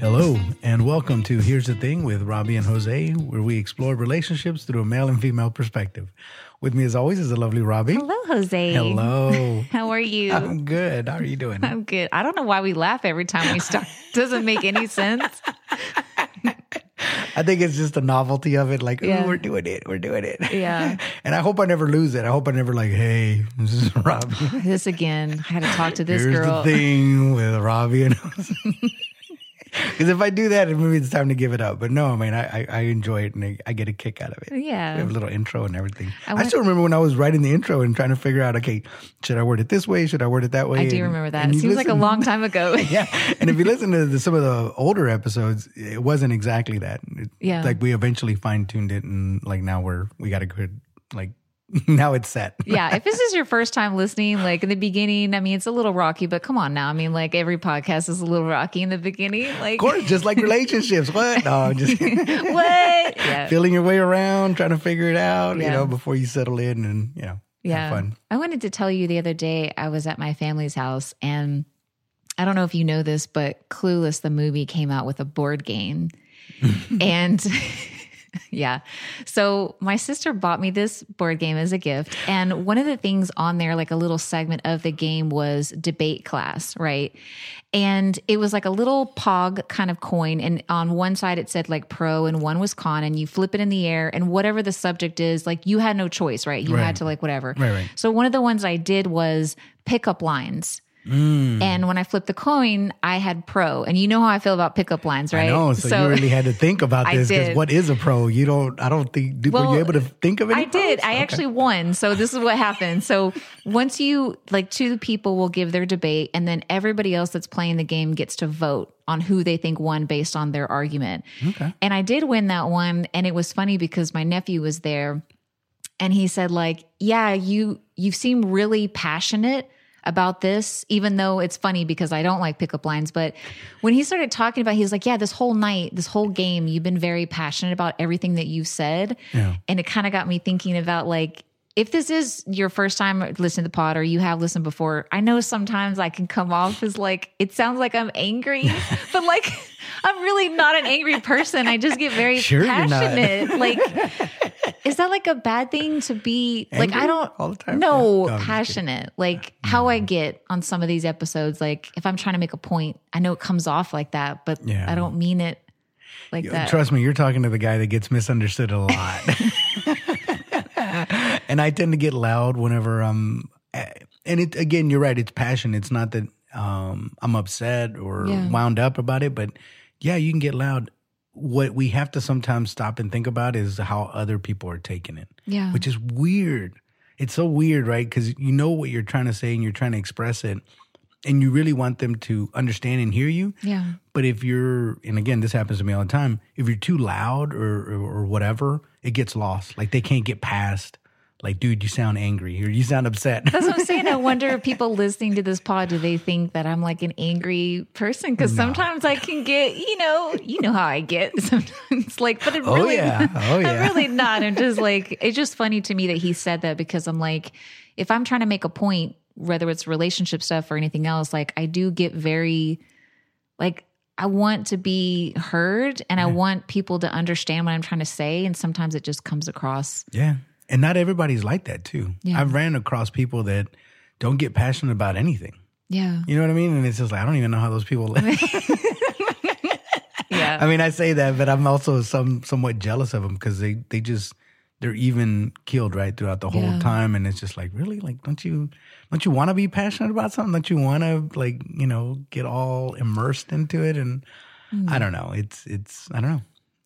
Hello, and welcome to Here's the Thing with Robbie and Jose, where we explore relationships through a male and female perspective. With me, as always, is the lovely Robbie. Hello, Jose. Hello. How are you? I'm good. How are you doing? I'm good. I don't know why we laugh every time we start. Doesn't make any sense. I think it's just the novelty of it. Like, Yeah. ooh, we're doing it. We're doing it. Yeah. and I hope I never lose it. I hope I never like, hey, this is Robbie. This again. I had to talk to this Here's girl. the thing with Robbie and Because if I do that, maybe it's time to give it up. But no, I mean, I, I, I enjoy it and I, I get a kick out of it. Yeah. We have a little intro and everything. I, went- still remember when I was writing the intro and trying to figure out, okay, should I word it this way? Should I word it that way? I do And- remember that. It seems like a long time ago. yeah. And if you listen to the, some of the older episodes, it wasn't exactly that. It- Yeah. Like we eventually fine tuned it and like now we're, we got a good, like, now it's set. yeah. If this is your first time listening, like in the beginning, I mean, it's a little rocky, but come on now. I mean, like every podcast is a little rocky in the beginning. Like, Of course, just like relationships. What? No, just what? Yeah. feeling your way around, trying to figure it out, you know, before you settle in and, you know, Yeah. fun. I wanted to tell you the other day, I was at my family's house and I don't know if you know this, but Clueless, the movie, came out with a board game. and yeah. So my sister bought me this board game as a gift. And one of the things on there, like a little segment of the game, was debate class, right? And it was like a little pog kind of coin. And on one side it said like pro and one was con. And you flip it in the air. And whatever the subject is, like you had no choice, right? You Right. had to like whatever. Right, right. So one of the ones I did was pickup lines. Mm. And when I flipped the coin, I had pro. And you know how I feel about pickup lines, right? I know. So, you really had to think about this because what is a pro? You don't, I don't think, do, were you able to think of it? I did. I actually won. So this is what happened. So once you like two people will give their debate and then everybody else that's playing the game gets to vote on who they think won based on their argument. Okay. And I did win that one and it was funny because my nephew was there and he said like, "Yeah, you you seem really passionate about this even though it's funny because I don't like pickup lines, but when he started talking about it, he was like, "Yeah, this whole night, this whole game, you've been very passionate about everything that you've said." Yeah. And it kind of got me thinking about like if this is your first time listening to the pod or you have listened before, I know sometimes I can come off as like it sounds like I'm angry, but like I'm really not an angry person. I just get very Sure passionate. Like is that like a bad thing to be like I don't all the time? No, No, passionate. Like how I mm-hmm. get on some of these episodes like if I'm trying to make a point, I know it comes off like that, but Yeah. I don't mean it like that. Trust me, you're talking to the guy that gets misunderstood a lot. and I tend to get loud whenever I'm, and it again, you're right. It's passion. It's not that um, I'm upset or Yeah. wound up about it, but yeah, you can get loud. What we have to sometimes stop and think about is how other people are taking it, Yeah. which is weird. It's so weird, right? Because you know what you're trying to say and you're trying to express it, and you really want them to understand and hear you. yeah. But if you're, and again, this happens to me all the time. If you're too loud or, or or whatever, it gets lost. Like they can't get past. Like, dude, you sound angry or you sound upset. That's what I'm saying. I wonder if people listening to this pod, do they think that I'm like an angry person? Because sometimes I can get, you know, you know how I get sometimes. Like, but it Oh, really, yeah. Oh, yeah. I'm really not. I'm just like, it's just funny to me that he said that because I'm like, if I'm trying to make a point, whether it's relationship stuff or anything else, like I do get very, like, I want to be heard and I want people to understand what I'm trying to say. And sometimes it just comes across. yeah, and not everybody's like that too. Yeah. I've ran across people that don't get passionate about anything. Yeah. You know what I mean? And it's just like I don't even know how those people live. Yeah. I mean, I say that, but I'm also some somewhat jealous of them because they they just they're even killed right throughout the whole Yeah. time, and it's just like really like don't you don't you want to be passionate about something? Don't you want to like you know get all immersed into it? And hmm. I don't know. It's it's I don't know.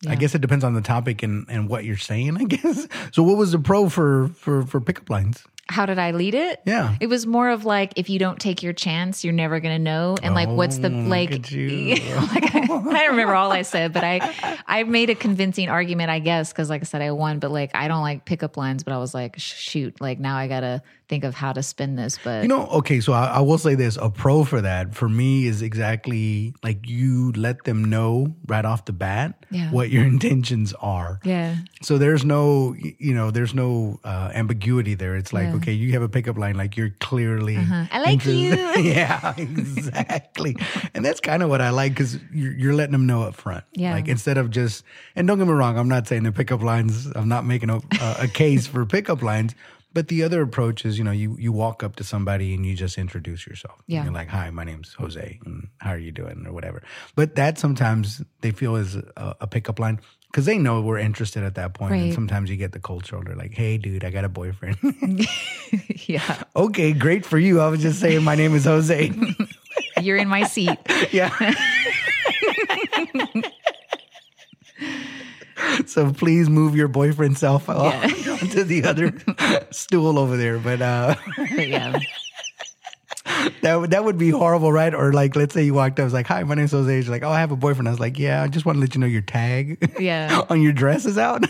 I guess it depends on the topic and, and what you're saying. I guess. So, what was the pro for for for pickup lines? How did I lead it? Yeah. It was more of like if you don't take your chance, you're never gonna know. And like, what's the Oh, like? like I, I don't remember all I said, but I I made a convincing argument, I guess, because like I said, I won. But like, I don't like pickup lines. But I was like, shoot, like now I gotta think of how to spin this. But You know, okay, so I, I will say this: a pro for that for me is exactly like you let them know right off the bat Yeah. what your intentions are. yeah, So there's no, you know, there's no uh, ambiguity there. It's like, Yeah. Like, okay, you have a pickup line, like you're clearly. Uh-huh. I like interested- you. yeah, exactly. and that's kind of what I like because you're, you're letting them know up front. Yeah. Like instead of just, and don't get me wrong, I'm not saying the pickup lines. I'm not making a a, a case for pickup lines. But the other approach is, you know, you you walk up to somebody and you just introduce yourself. Yeah. You're like, "Hi, my name's Jose, and how are you doing?" or whatever. But that sometimes they feel is a, a pickup line because they know we're interested at that point. And Right. sometimes you get the cold shoulder, like, "Hey, dude, I got a boyfriend." yeah. okay, great for you. I was just saying, my name is Jose. You're in my seat. yeah. so please move your boyfriend self off onto the other stool over there. But uh, yeah. that would that would be horrible, right? Or like, let's say you walked up, was like, "Hi, my name's Jose." She's like, "Oh, I have a boyfriend." I was like, "Yeah, I just want to let you know your tag Yeah. on your dress is out."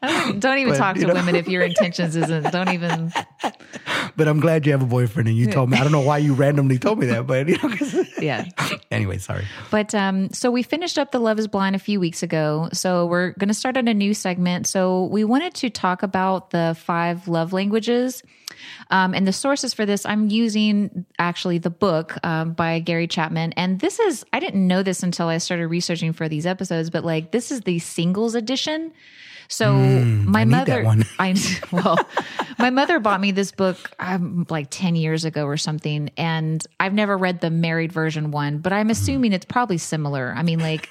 Don't, don't even But, talk to know. women if your intentions isn't. Don't even. but I'm glad you have a boyfriend, and you told me. I don't know why you randomly told me that, but you know. Yeah. anyway, sorry. But um, so we finished up the Love is Blind a few weeks ago. So we're going to start on a new segment. So we wanted to talk about the five love languages. Um, and the sources for this, I'm using actually the book um, by Gary Chapman. And this is, I didn't know this until I started researching for these episodes, but like this is the singles edition. So my Hmm, I mother. I well, my mother bought me this book um, like ten years ago or something, and I've never read the married version one, but Hmm. I'm assuming it's probably similar. I mean, like.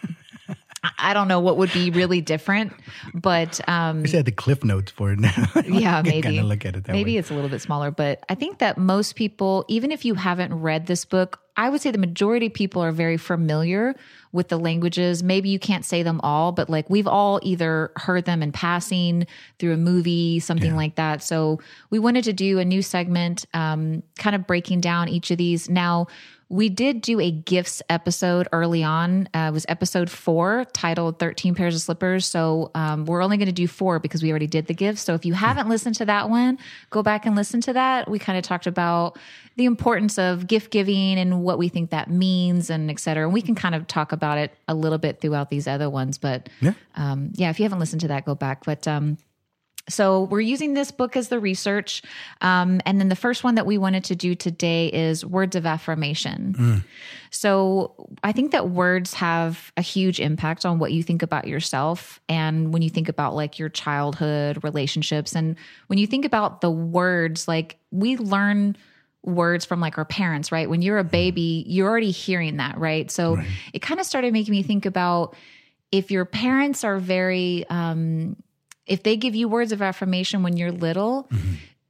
I- don't know what would be really different, but um, I had the cliff notes for it now. yeah, maybe kind of look at it that maybe way. it's a little bit smaller, but I think that most people, even if you haven't read this book, I would say the majority of people are very familiar with the languages. Maybe you can't say them all, but like we've all either heard them in passing through a movie, something like that. So we wanted to do a new segment, um, kind of breaking down each of these. Now, we did do a gifts episode early on. Uh, it was episode four titled 13 Pairs of Slippers. So um, we're only going to do four because we already did the gifts. So if you haven't listened to that one, go back and listen to that. We kind of talked about the importance of gift giving and what we think that means and et cetera. And we can kind of talk about it a little bit throughout these other ones. But Yeah. um, yeah, if you haven't listened to that, go back. But um, so we're using this book as the research. Um, and then the first one that we wanted to do today is words of affirmation. So I think that words have a huge impact on what you think about yourself. And when you think about like your childhood relationships, and when you think about the words, like we learn words from like our parents, right? When you're a baby, you're already hearing that, right? So it kind of started making me think about if your parents are very, um, if they give you words of affirmation when you're little,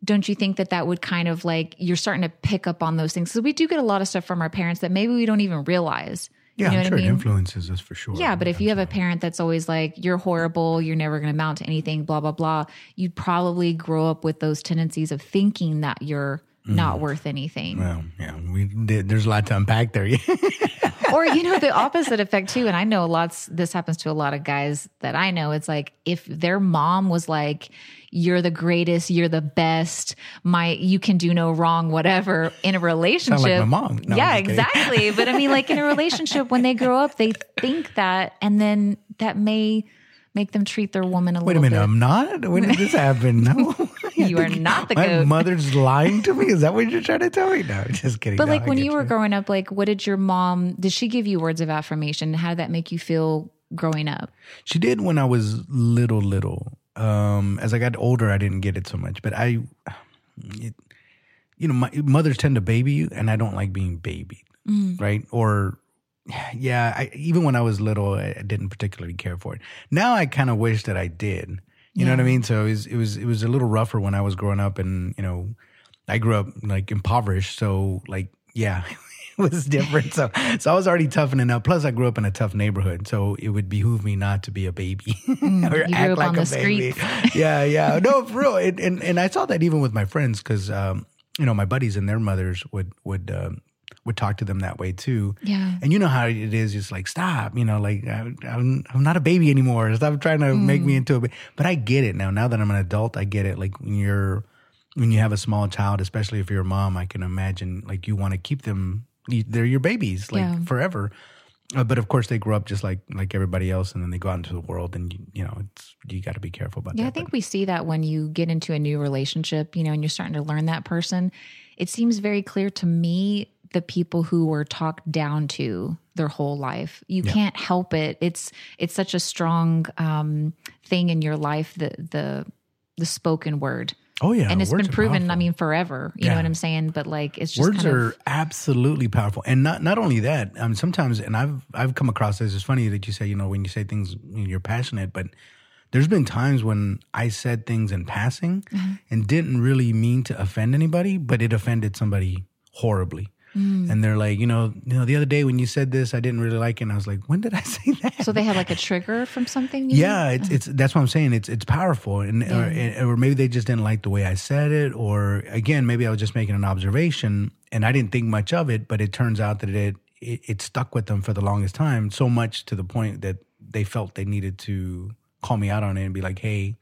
don't you think that that would kind of like you're starting to pick up on those things? So we do get a lot of stuff from our parents that maybe we don't even realize. Yeah, you know I'm sure I it influences us for sure. Yeah, but if you have a parent that's always like, you're horrible, you're never going to amount to anything, blah, blah, blah, you'd probably grow up with those tendencies of thinking that you're not mm. worth anything. Well, yeah, we did, there's a lot to unpack there. or you know the opposite effect too and i know lots this happens to a lot of guys that i know it's like if their mom was like you're the greatest you're the best my you can do no wrong whatever in a relationship my mom. No, yeah exactly but i mean like in a relationship when they grow up they think that and then that may make them treat their woman a little bit. Wait a minute, bit I'm not. When did this happen? No, you are not the my goat mother's lying to me. Is that what you're trying to tell me? No, just kidding. But No, like I when you were growing up, like what did your mom did she give you words of affirmation? How did that make you feel growing up? She did when I was little, little. Um, as I got older, I didn't get it so much. But I, it, you know, my mothers tend to baby you, and I don't like being babied, right? Or, yeah, I, even when I was little, I I didn't particularly care for it. Now I kind of wish that I did. You know what I mean? So it was, it was it was a little rougher when I was growing up, and you know, I grew up like impoverished. So like, yeah. It was different, so so I was already toughening up. Plus, I grew up in a tough neighborhood, so it would behoove me not to be a baby or Mm, grew act like a baby. yeah, yeah, no, for real. And, and and I saw that even with my friends because um, you know my buddies and their mothers would would um, would talk to them that way too. Yeah. And you know how it is, just like stop. You know, like I, I'm I'm not a baby anymore. Stop trying to make me into a. Ba-. But I get it now. Now that I'm an adult, I get it. Like when you're when you have a small child, especially if you're a mom, I can imagine like you want to keep them. They're your babies, like Yeah. forever. Uh, but of course, they grow up just like like everybody else, and then they go out into the world, and you, you know, it's you got to be careful about Yeah, that. I think we see that when you get into a new relationship, you know, and you're starting to learn that person. It seems very clear to me the people who were talked down to their whole life. You can't help it. It's it's such a strong um, thing in your life the the the spoken word. Oh yeah, and it's words been proven, I mean, forever. You know what I'm saying? But like it's just words kind are of absolutely powerful and not not only that um sometimes and i've i've come across this it's funny that you say you know when you say things you're passionate but there's been times when i said things in passing Mm-hmm. and didn't really mean to offend anybody but it offended somebody horribly Mm. and they're like you know you know the other day when you said this i didn't really like it and i was like when did i say that so they had like a trigger from something. you yeah, it's it's that's what I'm saying. It's it's powerful, and or, or maybe they just didn't like the way I said it, or again, maybe I was just making an observation and I didn't think much of it, but it turns out that it it, it stuck with them for the longest time, so much to the point that they felt they needed to call me out on it and be like, "Hey,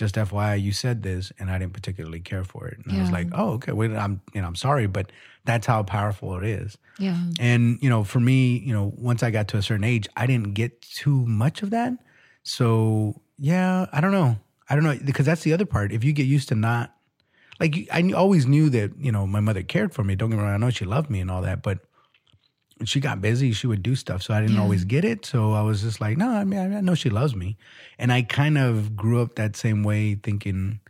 just FYI, you said this, and I didn't particularly care for it." And I was like, "Oh, okay. Well, I'm you know I'm sorry, but that's how powerful it is." Yeah. And, you know, for me, you know, once I got to a certain age, I didn't get too much of that. So, yeah, I don't know. I don't know because that's the other part. If you get used to not, like, I always knew that, you know, my mother cared for me. Don't get me wrong. I know she loved me and all that, but she got busy, she would do stuff. So I didn't always get it. So I was just like, no, I mean, I know she loves me. And I kind of grew up that same way thinking,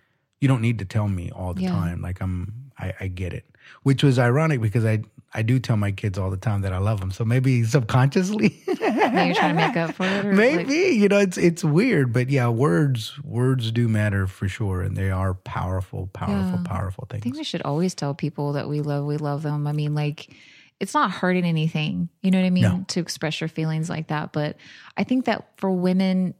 you don't need to tell me all the Yeah. time. Like I'm, I, I get it, which was ironic because I, I do tell my kids all the time that I love them. So maybe subconsciously, Maybe you're trying to make up for it. Maybe like- you know it's it's weird, but yeah, words words do matter for sure, and they are powerful, powerful, Yeah. powerful things. I think we should always tell people that we love, we love them. I mean, like, it's not hurting anything. You know what I mean? No. To express your feelings like that. But I think that for women,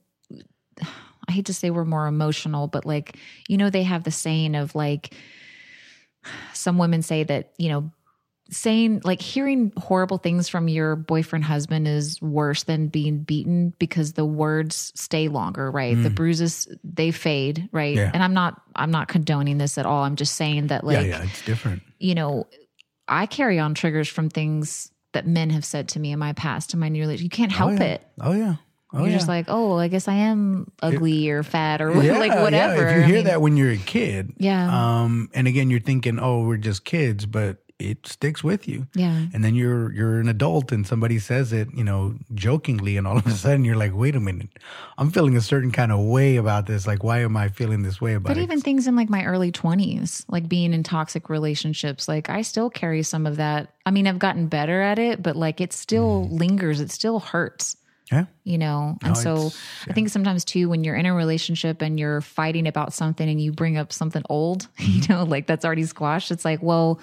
I hate to say we're more emotional, but like, you know, they have the saying of like, some women say that, you know, saying like hearing horrible things from your boyfriend husband is worse than being beaten because the words stay longer right the bruises they fade right Mm. Yeah. and i'm not i'm not condoning this at all i'm just saying that like yeah, yeah, it's different. you know, I carry on triggers from things that men have said to me in my past, in my new relationship. You can't help oh, yeah. it. Oh yeah. Oh You're yeah. just like, oh, I guess I am ugly or fat or yeah, like whatever. Yeah. If you I hear mean, that when you're a kid, Yeah. Um, and again, you're thinking, oh, we're just kids, but it sticks with you. Yeah. And then you're you're an adult, and somebody says it, you know, jokingly, and all of a sudden you're like, wait a minute, I'm feeling a certain kind of way about this. Like, why am I feeling this way about But it? But even things in like my early 20s, like being in toxic relationships, like I still carry some of that. I mean, I've gotten better at it, but like it still Mm. lingers. It still hurts. yeah. you know and so it's- i think sometimes too when you're in a relationship and you're fighting about something and you bring up something old you know like that's already squashed it's like well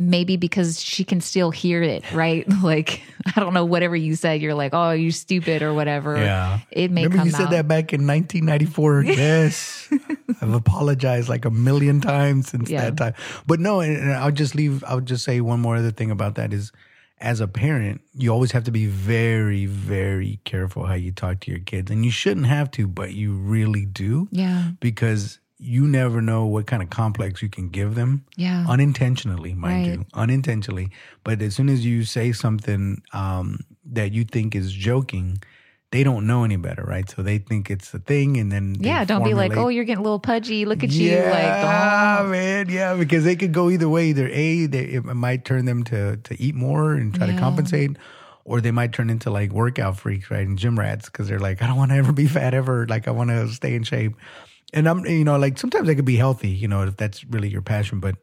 maybe because she can still hear it right like i don't know whatever you said you're like oh you're stupid or whatever Yeah. it may Remember come you said out. that back in 1994. yes. I've apologized like a million times since Yeah. that time. But no, and, and I'll just leave, I'll just say one more other thing about that is as a parent, you always have to be very, very careful how you talk to your kids. And you shouldn't have to, but you really do. yeah Because you never know what kind of complex you can give them yeah unintentionally, mind Right. you, unintentionally. But as soon as you say something um, that you think is joking, they don't know any better, right? So they think it's a thing, and then yeah don't be like oh you're getting a little pudgy look at you yeah, like oh man, yeah, because they could go either way. Either a, they, it might turn them to to eat more and try to compensate, or they might turn into like workout freaks, right, and gym rats because they're like, I don't want to ever be fat ever. Like I want to stay in shape. And I'm, you know, like sometimes I could be healthy, you know, if that's really your passion, but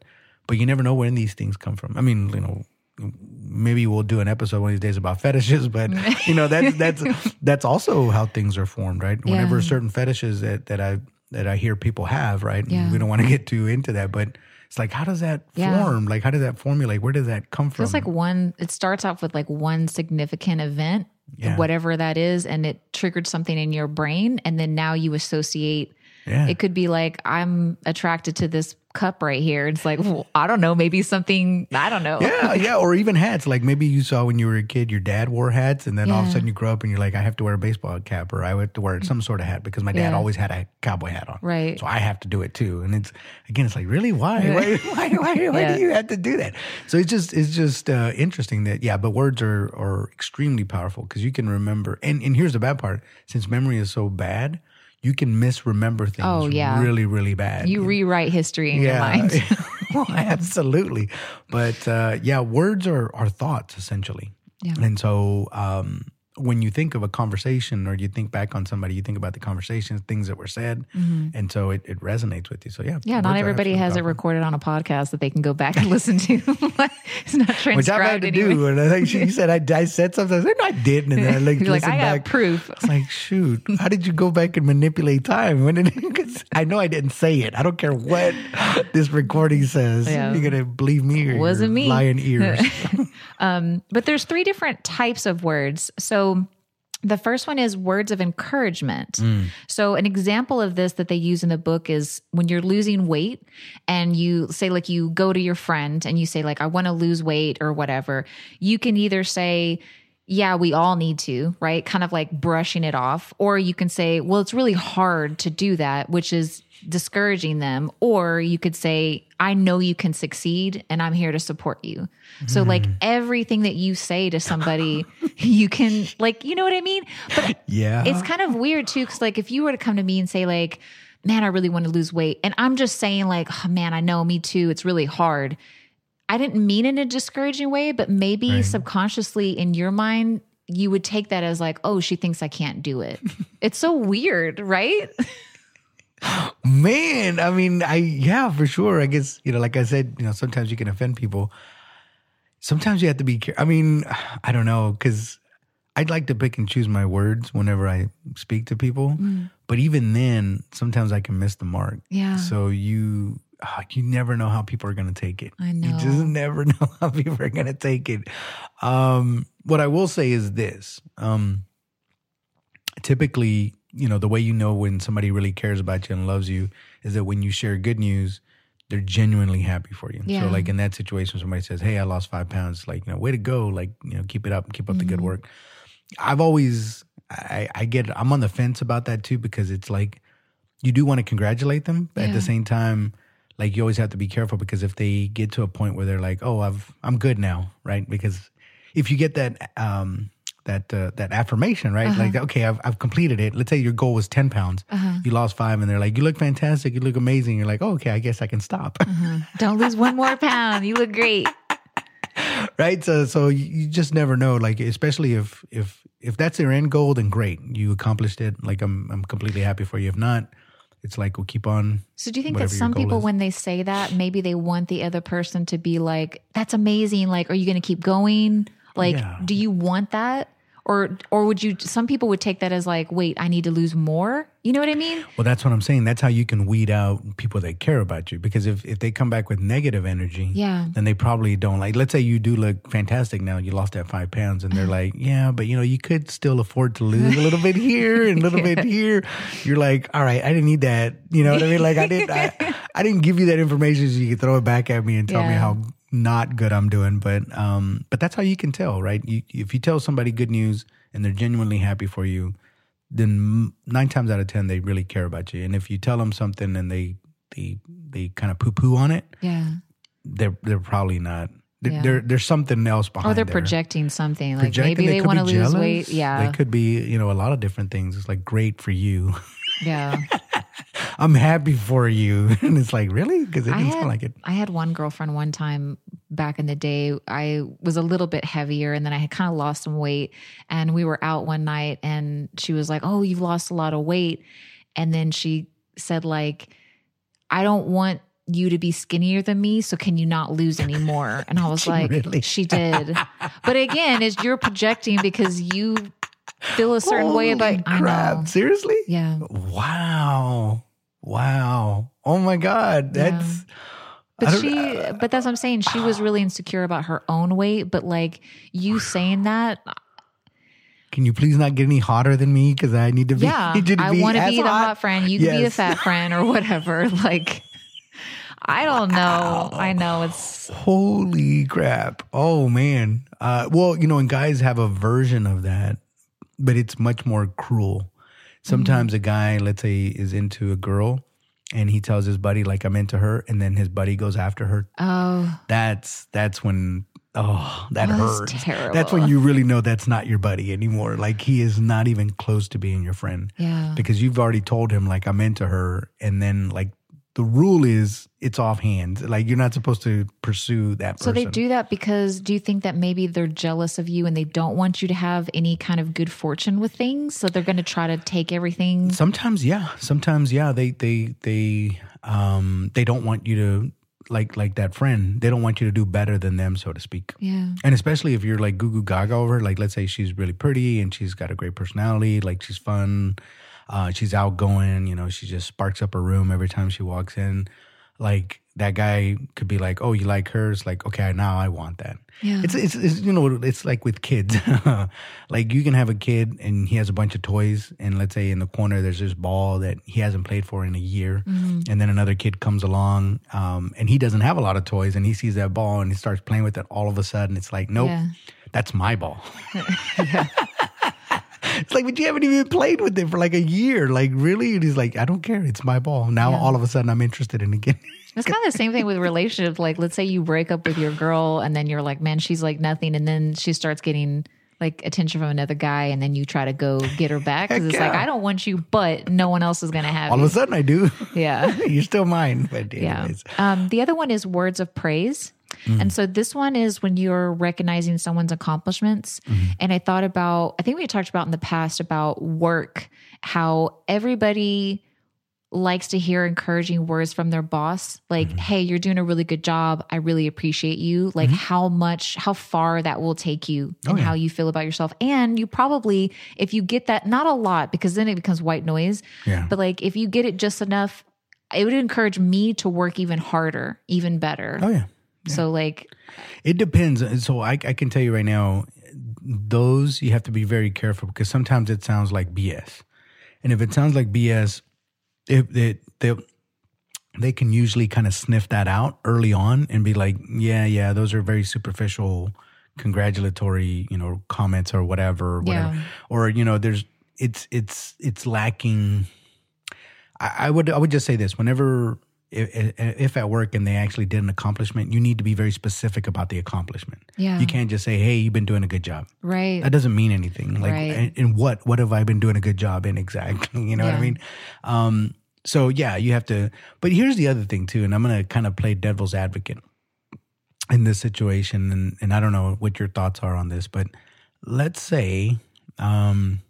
but you never know when these things come from. I mean, you know, maybe we'll do an episode one of these days about fetishes, but you know, that's that's that's also how things are formed, right? Whenever certain fetishes that that I that I hear people have, right? Yeah. we don't want to get too into that, but it's like, how does that Yeah. form? Like, how does that formulate? Where does that come from? It's like one. It starts off with like one significant event, Yeah. whatever that is, and it triggered something in your brain, and then now you associate Yeah. It could be like, I'm attracted to this cup right here. It's like, well, I don't know, maybe something, I don't know. Yeah, yeah, or even hats. Like maybe you saw when you were a kid, your dad wore hats, and then all of a sudden you grow up and you're like, I have to wear a baseball cap, or I have to wear some sort of hat because my dad Yeah. always had a cowboy hat on. Right. So I have to do it too. And it's again, it's like, really, why, why, why, why, why Yeah. do you have to do that? So it's just, it's just uh, interesting that yeah, but words are are extremely powerful because you can remember. And and here's the bad part: since memory is so bad, you can misremember things. Oh, yeah. really, really bad. You rewrite history in your mind. well, absolutely. But uh, yeah, words are, are thoughts essentially. Yeah. And so um, when you think of a conversation or you think back on somebody, you think about the conversations, things that were said. And so it, it resonates with you. So yeah. Mm-hmm. Yeah, not everybody has it recorded on a podcast that they can go back and listen to. it's not transcribed Which I've had to anyway. do. And I think she said I, I said something. I said, no, I didn't. And then I like, like, I got back. proof. It's like, shoot, how did you go back and manipulate time? When it, I know I didn't say it. I don't care what this recording says. Yeah. You're going to believe me or Wasn't me. lying ears. Um, but there's three different types of words. So the first one is words of encouragement. Mm. So an example of this that they use in the book is when you're losing weight and you say like you go to your friend and you say like I want to lose weight or whatever. You can either say yeah, we all need to, right? Kind of like brushing it off. Or you can say, well, it's really hard to do that, which is discouraging them. Or you could say, I know you can succeed and I'm here to support you. So, like hmm. everything that you say to somebody, you can, like, you know what I mean? But Yeah. it's kind of weird too, because like if you were to come to me and say, like, man, I really want to lose weight, and I'm just saying, like, oh man, I know, me too, it's really hard. I didn't mean in a discouraging way, but maybe Right. subconsciously in your mind, you would take that as like, oh, she thinks I can't do it. it's so weird, right? Man, I mean, I yeah, for sure. I guess you know, like I said, you know, sometimes you can offend people. Sometimes you have to be careful. I mean, I don't know because I'd like to pick and choose my words whenever I speak to people, mm. but even then, sometimes I can miss the mark. Yeah. So you ah, you never know how people are going to take it. I know. You just never know how people are going to take it. Um, what I will say is this. Um, typically, you know, the way you know when somebody really cares about you and loves you is that when you share good news, they're genuinely happy for you. Yeah. So, like in that situation, somebody says, "Hey, I lost five pounds," like you know, way to go, like you know, keep it up, and keep up the Mm-hmm. good work. I've always, I, I get, I'm on the fence about that too because it's like you do want to congratulate them, but at the same time, like you always have to be careful because if they get to a point where they're like, "Oh, I've, I'm good now," right? Because if you get that, um, that uh, that affirmation, right? Like, okay, I've, I've completed it. Let's say your goal was ten pounds, you lost five, and they're like, "You look fantastic. You look amazing." You're like, "Oh, okay, I guess I can stop." Don't lose one more pound. You look great. right so so you- you just never know like especially if if if that's your end goal then great you accomplished it like i'm i'm completely happy for you if not it's like we'll keep on So do you think that some people, is. when they say that, maybe they want the other person to be like, "That's amazing." Like, are you going to keep going? Like, Yeah. do you want that, or or would you? Some people would take that as like, "Wait, I need to lose more." You know what I mean? well that's what i'm saying that's how you can weed out people that care about you because if if they come back with negative energy Yeah. then they probably don't like let's say you do look fantastic now you lost that five pounds and they're uh-huh. like yeah but you know you could still afford to lose a little bit here and a little bit here you're like all right i didn't need that you know what i mean like i didn't I, I didn't give you that information so you could throw it back at me and tell me how not good i'm doing but um but that's how you can tell right you, if you tell somebody good news and they're genuinely happy for you then nine times out of ten they really care about you and if you tell them something and they they they kind of poo poo on it Yeah. they're they're probably not. There, Yeah. there- there's something else behind. Or they're there. projecting something. Like Projecting, maybe they, could want to lose weight. Yeah. they could be you know a lot of different things. It's like great for you. yeah. I'm happy for you, and it's like really because it didn't had, sound like it. I had one girlfriend one time back in the day. I was a little bit heavier and then I had kind of lost some weight. And we were out one night and she was like, Oh, you've lost a lot of weight. And then she said, like, I don't want you to be skinnier than me. So can you not lose anymore? And I was like, really? She did. But again, is you're projecting because you feel a certain way about Holy crap! Seriously? Yeah. Wow! Wow! Oh my God! That's. I But don't- she, but that's what I'm saying. She was really insecure about her own weight. But like you saying that, can you please not get any hotter than me? Because I need to be. Yeah, need you to I want to as be the hot friend. You can be the Yes. fat friend or whatever. Like, I don't know. I know it's Holy crap! Oh man. Uh, well, you know, and guys have a version of that, but it's much more cruel. Sometimes a guy, let's say, is into a girl, and he tells his buddy like I'm into her, and then his buddy goes after her. oh That's that's when oh that Oh, that's hurts. terrible. That's when you really know that's not your buddy anymore. Like he is not even close to being your friend. yeah. because you've already told him like I'm into her, and then like the rule is it's offhand. Like you're not supposed to pursue that So they do that because do you think that maybe they're jealous of you and they don't want you to have any kind of good fortune with things? So they're going to try to take everything. Sometimes, yeah. Sometimes, yeah. They they they um they don't want you to like like that friend. They don't want you to do better than them, so to speak. Yeah. And especially if you're like goo goo gaga over, like let's say she's really pretty and she's got a great personality, like she's fun, uh, she's outgoing, you know, she just sparks up her room every time she walks in. Like that guy could be like, "Oh, you like her?" It's like, okay, now I want that. Yeah. It's, it's it's you know it's like with kids, like you can have a kid and he has a bunch of toys, and let's say in the corner there's this ball that he hasn't played for in a year, Mm-hmm. and then another kid comes along, um, and he doesn't have a lot of toys, and he sees that ball and he starts playing with it. All of a sudden, it's like, nope, Yeah. that's my ball. It's like, but you haven't even played with it for like a year. Like, really? And he's like, I don't care. It's my ball. Now, all of a sudden, I'm interested in it again. It's kind of the same thing with relationships. Like, let's say you break up with your girl and then you're like, man, she's like nothing. And then she starts getting like attention from another guy and then you try to go get her back because it's like. I don't want you, but no one else is going to have all you. of a sudden, I do. yeah. You're still mine. But Yeah. Um, the other one is words of praise. Mm-hmm. And so this one is when you're recognizing someone's accomplishments. Mm-hmm. And I thought about, I think we talked about in the past about work, how everybody likes to hear encouraging words from their boss like mm-hmm. hey you're doing a really good job i really appreciate you like how much how far that will take you oh, and yeah. how you feel about yourself and you probably if you get that not a lot because then it becomes white noise Yeah. but like if you get it just enough it would encourage me to work even harder even better oh yeah. So like It depends. So I, I can tell you right now, those you have to be very careful because sometimes it sounds like BS, and if it sounds like BS, if it they they can usually kind of sniff that out early on and be like, yeah, yeah, those are very superficial, congratulatory, you know, comments or whatever, or whatever, Yeah. or you know, there's it's it's it's lacking. I, I would I would just say this: whenever if, if at work and they actually did an accomplishment, you need to be very specific about the accomplishment. Yeah. you can't just say, "Hey, you've been doing a good job." right That doesn't mean anything. Like, Right. and, what what have I been doing a good job in exactly? You know what I mean? Um, so yeah, you have to. But here's the other thing too, and I'm gonna kind of play devil's advocate in this situation, and and I don't know what your thoughts are on this, but let's say, um,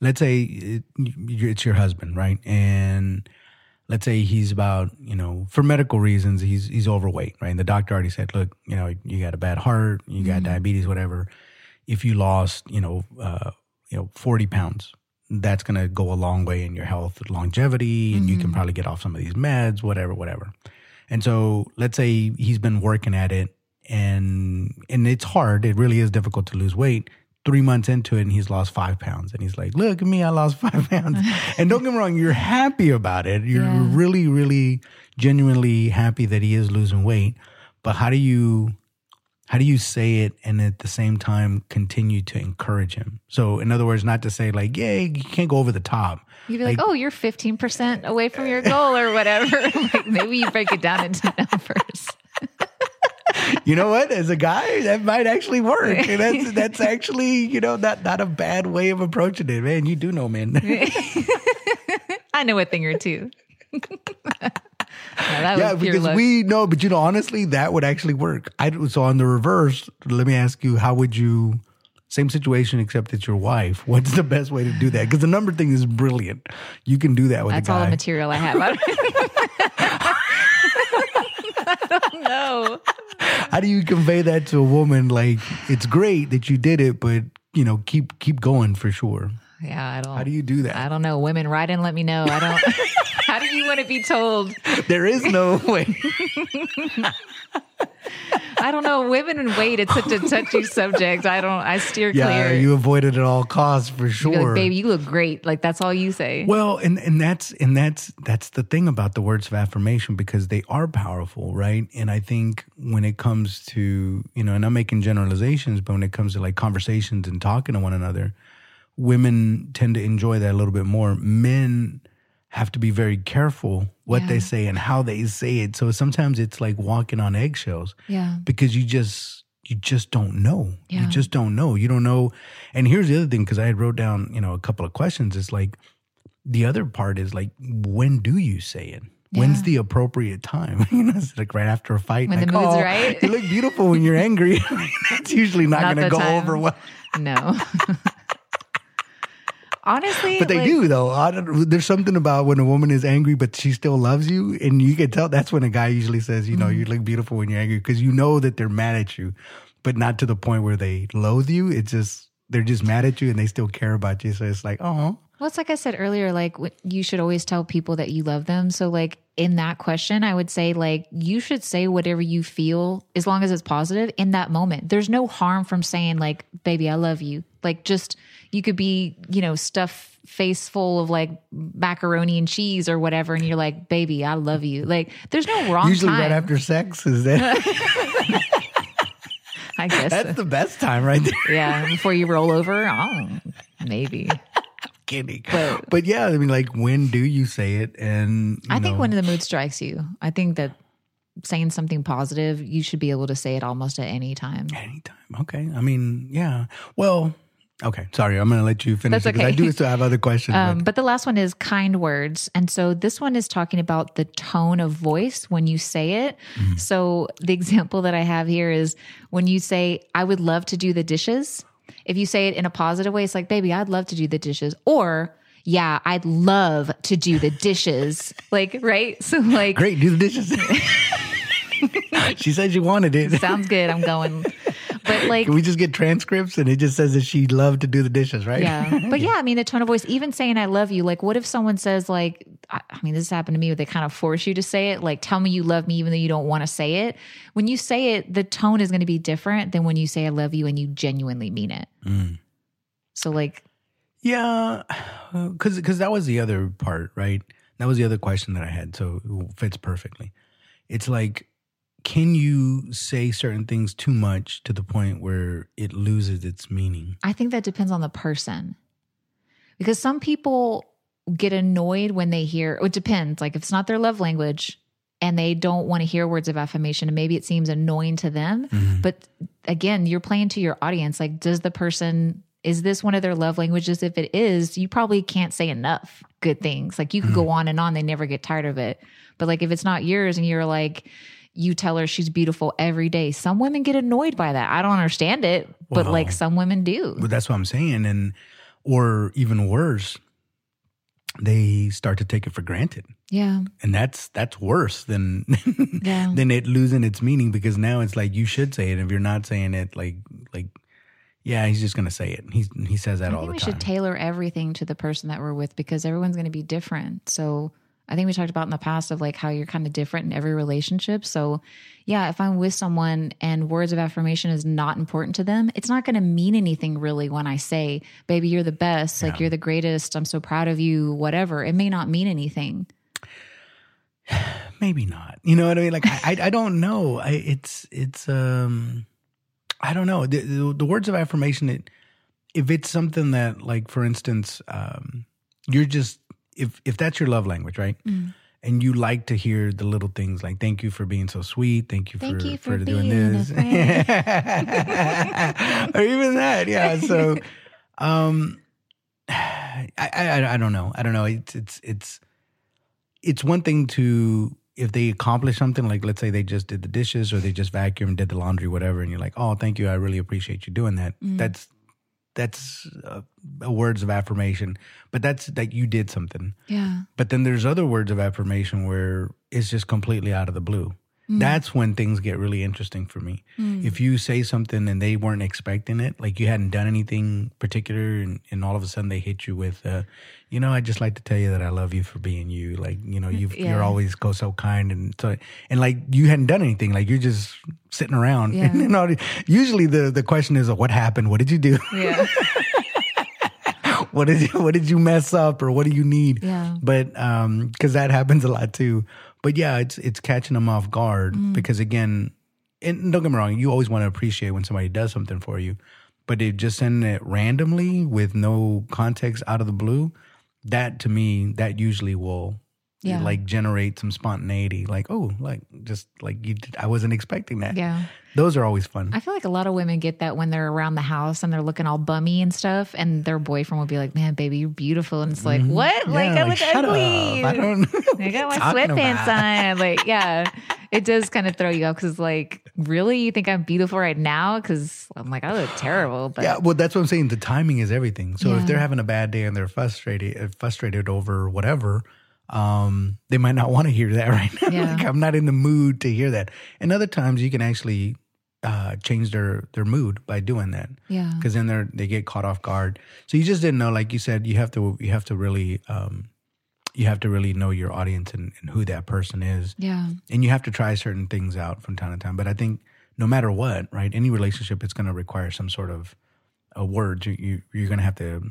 let's say it, it's your husband, right? And let's say he's about, you know, for medical reasons, he's he's overweight, right? And the doctor already said, look, you know, you got a bad heart, you got diabetes, whatever. If you lost, you know, uh, you know, forty pounds, that's gonna go a long way in your health, longevity, and you can probably get off some of these meds, whatever, whatever. And so let's say he's been working at it and and it's hard. It really is difficult to lose weight. Three months into it and he's lost five pounds. And he's like, look at me, I lost five pounds. and don't get me wrong, you're happy about it. You're Yeah. really, really genuinely happy that he is losing weight. But how do you how do you say it and at the same time continue to encourage him? So in other words, not to say like, yay, you can't go over the top. you'd be like, oh you're 15% away from your goal or whatever like maybe you break it down into numbers you know what? As a guy, that might actually work. And that's that's actually, you know, not not a bad way of approaching it, man. You do know, man. i know a thing or two No, yeah, because luck. we know, but you know, honestly, that would actually work. I so on the reverse. Let me ask you, how would you? Same situation, except it's your wife. What's the best way to do that? Because the number thing is brilliant. You can do that with That's all the material I have. I don't know. how do you convey that to a woman? Like, it's great that you did it, but you know, keep keep going for sure. Yeah, I don't. How do you do that? I don't know. Women, write in, let me know. I don't. how do you want to be told? There is no way. I don't know. Women and weight, it's such a touchy subject. I don't, I steer clear. Yeah, you avoid it at all costs for sure. like, baby, you look great. Like that's all you say. Well, and and that's and that's that's the thing about the words of affirmation because they are powerful, right? And I think when it comes to you know, and I'm making generalizations, but when it comes to like conversations and talking to one another, women tend to enjoy that a little bit more. Men have to be very careful what Yeah. they say and how they say it. So sometimes it's like walking on eggshells yeah. because you just you just don't know. Yeah. You just don't know. You don't know. And here's the other thing because I had wrote down you know a couple of questions. It's like the other part is like when do you say it? When's the appropriate time? you know, it's like right after a fight. When like, the mood's "Oh, right." You look beautiful when you're angry. That's usually not, Not going to go time. over well. No. Honestly, But they like, do though. I don't, there's something about when a woman is angry, but she still loves you, and you can tell. That's when a guy usually says, "You know, Mm-hmm. you look beautiful when you're angry," because you know that they're mad at you, but not to the point where they loathe you. It's just they're just mad at you, and they still care about you. So it's like, oh, Well, it's like I said earlier, like you should always tell people that you love them. So, like in that question, I would say, like, you should say whatever you feel as long as it's positive in that moment. There's no harm from saying, like, baby, I love you. Like, just you could be, you know, stuff face full of like macaroni and cheese or whatever. And you're like, baby, I love you. Like, there's no wrong usually time. right after sex is that I guess. that's the best time right there. yeah. Before you roll over. Oh, maybe. Kidding, But- but, yeah, I mean, like when do you say it? And I think when the mood strikes you, I think that saying something positive, you should be able to say it almost at any time. Anytime. Okay. I mean, yeah. Well, okay. Sorry, I'm going to let you finish That's because I do still have other questions. Um, but but the last one is kind words. And so this one is talking about the tone of voice when you say it. Mm-hmm. So the example that I have here is when you say, I would love to do the dishes. If you say it in a positive way, it's like, baby, I'd love to do the dishes. Or, yeah, I'd love to do the dishes. like, right? So, like, great, do the dishes. she said she wanted it. sounds good. I'm going. But, like, Can we just get transcripts and it just says that she loved to do the dishes, right? Yeah. But yeah, I mean, the tone of voice, even saying I love you, like, what if someone says, like, I, I mean, this happened to me where they kind of force you to say it, like, tell me you love me, even though you don't want to say it. When you say it, the tone is going to be different than when you say I love you and you genuinely mean it. Mm. So, like, Yeah, because because that was the other part, right? That was the other question that I had, so it fits perfectly. It's like, can you say certain things too much to the point where it loses its meaning? I think that depends on the person. Because some people get annoyed when they hear, it depends. Like, if it's not their love language, and they don't want to hear words of affirmation and maybe it seems annoying to them mm-hmm. but again you're playing to your audience. Like does the person is this one of their love languages? If it is you probably can't say enough good things. Like you could mm-hmm. go on and on. They never get tired of it. But like if it's not yours and you're like you tell her she's beautiful every day. Some women get annoyed by that. I don't understand it but Well, like some women do. But that's what I'm saying, and or even worse, they start to take it for granted. yeah. And that's that's worse than Yeah. than it losing its meaning because now it's like you should say it. If you're not saying it like like yeah he's just gonna say it. He he says that I all think the we time. should tailor everything to the person that we're with because everyone's going to be different. So I think we talked about in the past of like how you're kind of different in every relationship. So yeah, if I'm with someone and words of affirmation is not important to them, it's not going to mean anything really when I say, baby, you're the best, like you're the greatest, I'm so proud of you, whatever. It may not mean anything. maybe not. You know what i mean? Like i i, I don't know. I, it's it's um i don't know. The, the, the words of affirmation it if it's something that like for instance um you're just if if that's your love language right? Mm. and you like to hear the little things like thank you for being so sweet. Thank you Thank for, you for doing this. or even that yeah. So um I, I i don't know. I don't know. It's it's it's it's one thing to if they accomplish something like let's say they just did the dishes or they just vacuumed did the laundry whatever and you're like oh thank you. I really appreciate you doing that. That's that's uh, words of affirmation but that's that you did something Yeah. but then there's other words of affirmation where it's just completely out of the blue That's when things get really interesting for me. If you say something and they weren't expecting it, like you hadn't done anything particular, and, and all of a sudden they hit you with, uh, you know, I just like to tell you that I love you for being you. Like, you know, you've, Yeah. you're always go so kind and so, and like you hadn't done anything. Like you're just sitting around. Yeah. And, you know, usually the the question is, what happened? What did you do? Yeah. what did you, what did you mess up or what do you need? Yeah. But um cuz that happens a lot too. But yeah, it's it's catching them off guard Mm. because again, and don't get me wrong, you always want to appreciate when somebody does something for you. But they just send it randomly with no context out of the blue, that to me that usually will Yeah. like generate some spontaneity like oh like just like you did, I wasn't expecting that. Yeah. Those are always fun. I feel like a lot of women get that when they're around the house and they're looking all bummy and stuff, and their boyfriend will be like, "Man, baby, you're beautiful," and it's like, "What? Like Mm-hmm. Yeah, I look ugly. I don't I got my sweatpants on." Like, yeah, it does kind of throw you off because, like, really, you think I'm beautiful right now? Because I'm like, I look terrible, but Yeah, well, that's what I'm saying. The timing is everything. So Yeah. if they're having a bad day and they're frustrated, frustrated over whatever, um, they might not want to hear that right now. Yeah. like, I'm not in the mood to hear that. And other times, you can actually uh, change their their mood by doing that yeah, because then they're they get caught off guard. So you just didn't know, like you said, you have to you have to really um, you have to really know your audience and, and who that person is yeah, and you have to try certain things out from time to time. But I think no matter what, right, any relationship it's going to require some sort of a word. You, you you're going to have to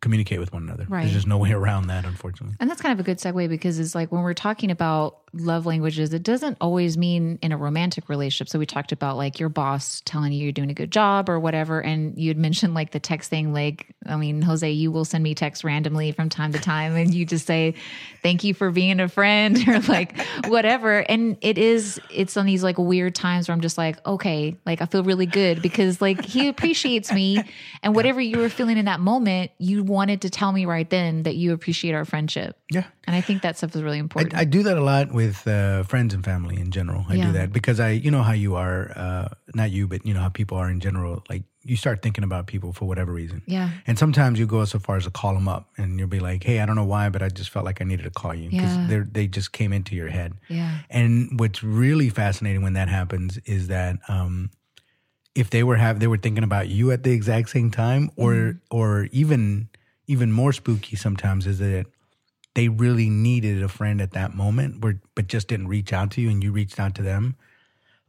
communicate with one another. Right. There's just no way around that, unfortunately. And that's kind of a good segue because it's like when we're talking about love languages, it doesn't always mean in a romantic relationship. So we talked about like your boss telling you you're doing a good job or whatever. And you'd mentioned like the text thing, like, I mean, Jose, you will send me texts randomly from time to time and you just say, thank you for being a friend or like whatever. And it is, it's on these like weird times where I'm just like, okay, like I feel really good because like he appreciates me and whatever you were feeling in that moment, you wanted to tell me right then that you appreciate our friendship. Yeah. And I think that stuff is really important. I, I do that a lot with uh, friends and family in general. I Yeah. do that because I, you know how you are, uh, not you, but you know how people are in general. Like you start thinking about people for whatever reason. yeah. And sometimes you go so far as to call them up and you'll be like, hey, I don't know why, but I just felt like I needed to call you because Yeah. they they just came into your head. Yeah. And what's really fascinating when that happens is that um, if they were have they were thinking about you at the exact same time, or Mm-hmm. or even even more spooky sometimes is that they really needed a friend at that moment, where but just didn't reach out to you, and you reached out to them.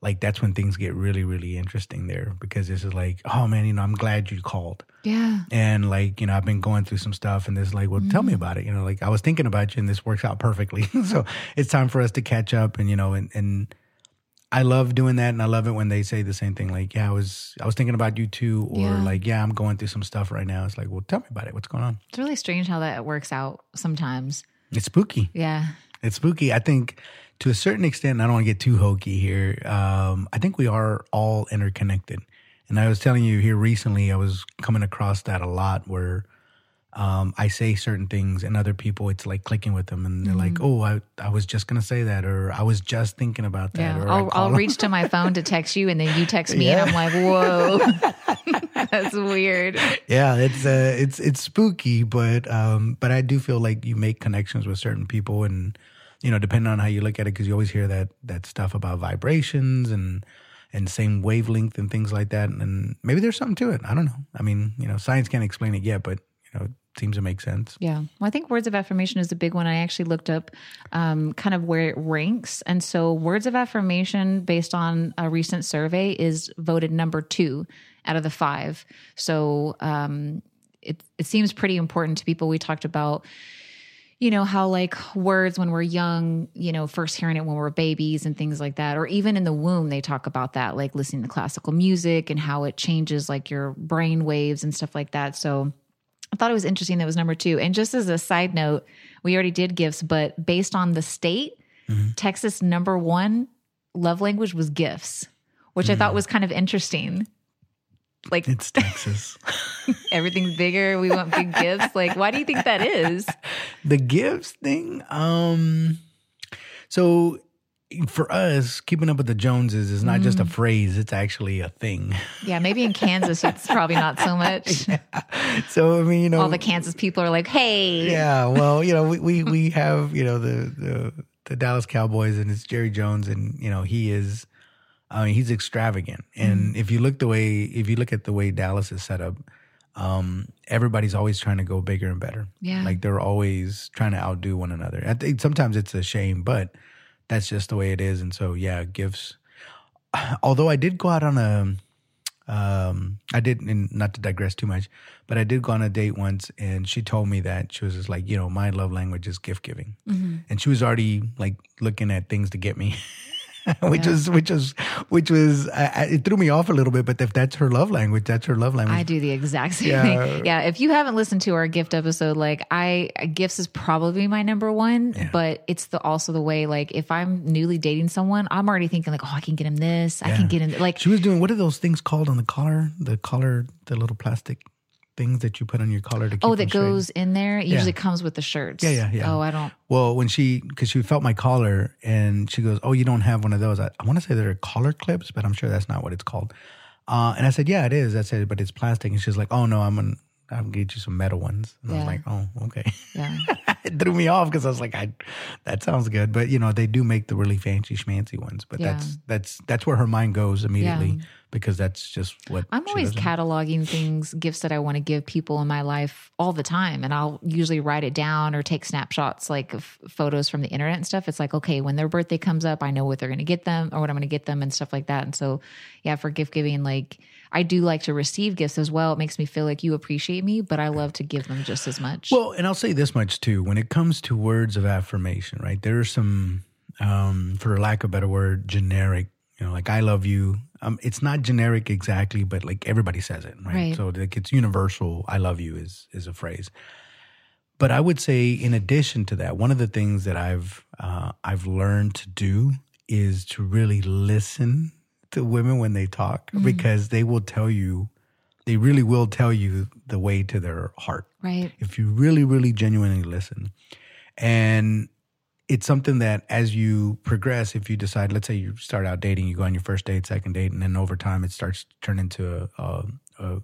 Like that's when things get really really interesting there because this is like, oh man, you know, I'm glad you called. Yeah. And like, you know, I've been going through some stuff and this like, well, tell Mm-hmm. me about it. You know, like I was thinking about you and this works out perfectly. so it's time for us to catch up and, you know, and, and I love doing that. And I love it when they say the same thing. Like, yeah, I was, I was thinking about you too. Or Yeah. like, yeah, I'm going through some stuff right now. It's like, well, tell me about it. What's going on? It's really strange how that works out sometimes. It's spooky. Yeah. It's spooky. I think to a certain extent, I don't want to get too hokey here. Um, I think we are all interconnected. And I was telling you here recently, I was coming across that a lot where um, I say certain things and other people, it's like clicking with them and they're like, oh, I, I was just going to say that, or I was just thinking about that. Yeah. I'll, I'll reach to my phone to text you and then you text me Yeah. and I'm like, whoa, that's weird. yeah, it's uh, it's it's spooky, but um, but I do feel like you make connections with certain people, and you know, depending on how you look at it, because you always hear that that stuff about vibrations and and same wavelength and things like that, and maybe there's something to it. I don't know. I mean, you know, science can't explain it yet, but you know, seems to make sense. Yeah. Well, I think words of affirmation is a big one. I actually looked up um, kind of where it ranks. And so, words of affirmation, based on a recent survey, is voted number two out of the five. So, um, it, it seems pretty important to people. We talked about, you know, how like words when we're young, you know, first hearing it when we're babies and things like that, or even in the womb, they talk about that, like listening to classical music and how it changes like your brain waves and stuff like that. So, I thought it was interesting that was number two. And just as a side note, we already did gifts, but based on the state, Texas number one love language was gifts, which I thought was kind of interesting. Like It's Texas. everything's bigger, we want big gifts. Like, why do you think that is? the gifts thing. Um, so for us, keeping up with the Joneses is not just a phrase; it's actually a thing. Yeah, maybe in Kansas it's probably not so much. So I mean, you know, All the Kansas people are like, "Hey, yeah. Well, you know, we we, we have you know the the the Dallas Cowboys, and it's Jerry Jones, and you know he is. I mean, he's extravagant, and if you look the way, if you look at the way Dallas is set up, um, everybody's always trying to go bigger and better. Yeah. like they're always trying to outdo one another. I think sometimes it's a shame, but that's just the way it is. And so, yeah, gifts. Although I did go out on a, um, I did, and not to digress too much, but I did go on a date once, and she told me that she was just like, you know, my love language is gift giving, and she was already like looking at things to get me. which Yeah. was which was which was I, it threw me off a little bit but if that's her love language that's her love language I do the exact same Yeah. thing. Yeah. If you haven't listened to our gift episode, like I gifts is probably my number one, but it's the also the way like if I'm newly dating someone, I'm already thinking like, oh, I can get him this. I can get him like She was doing what are those things called on the collar? The collar, the little plastic things that you put on your collar to keep oh, that straight. goes in there. It usually comes with the shirts. Yeah, yeah, yeah. Oh, I don't. Well, when she because she felt my collar and she goes, "Oh, you don't have one of those." I, I want to say they're collar clips, but I'm sure that's not what it's called. Uh, and I said, "Yeah, it is." I said, "But it's plastic." And she's like, "Oh no, I'm gonna." I'll get you some metal ones. And I Yeah. was like, oh, okay. Yeah. it threw me off because I was like, I, that sounds good. But you know, they do make the really fancy schmancy ones. But Yeah. that's that's that's where her mind goes immediately Yeah. Because that's just what I'm always cataloging things, gifts that I want to give people in my life all the time. And I'll usually write it down or take snapshots like of photos from the internet and stuff. It's like, okay, when their birthday comes up, I know what they're going to get them or what I'm going to get them and stuff like that. And so, yeah, for gift giving, like I do like to receive gifts as well. It makes me feel like you appreciate me, but I love to give them just as much. Well, and I'll say this much too: when it comes to words of affirmation, right? There are some, um, for lack of a better word, generic. You know, like "I love you." Um, it's not generic exactly, but like everybody says it, right? Right. So like it's universal. "I love you" is is a phrase. But I would say, in addition to that, one of the things that I've uh, I've learned to do is to really listen to women when they talk because they will tell you, they really will tell you the way to their heart right. if you really, really genuinely listen. And it's something that as you progress, if you decide, let's say you start out dating, you go on your first date, second date, and then over time it starts to turn into a, a,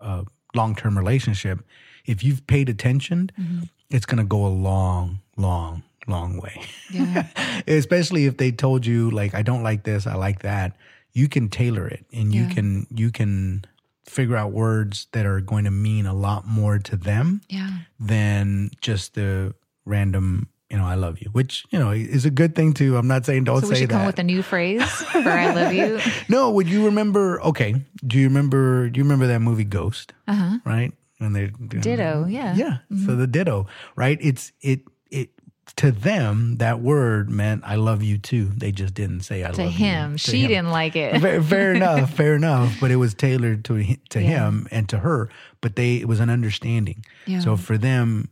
a, long term relationship. If you've paid attention, mm-hmm. it's going to go a long, long, long way. Yeah. Especially if they told you, like, I don't like this, I like that. You can tailor it and you Yeah. can, you can figure out words that are going to mean a lot more to them Yeah. than just the random, you know, I love you, which, you know, is a good thing too. I'm not saying don't So we say should come that. with a new phrase for I love you. no, would you remember? Okay. Do you remember, do you remember that movie Ghost? Uh huh. Right? And they Ditto. Yeah. Yeah. So the ditto, right? It's, it, it, to them, that word meant I love you too. They just didn't say I To love him, you. To she him. didn't like it. fair, fair enough, fair enough. But it was tailored to to Yeah. him and to her. But they it was an understanding. Yeah. So for them,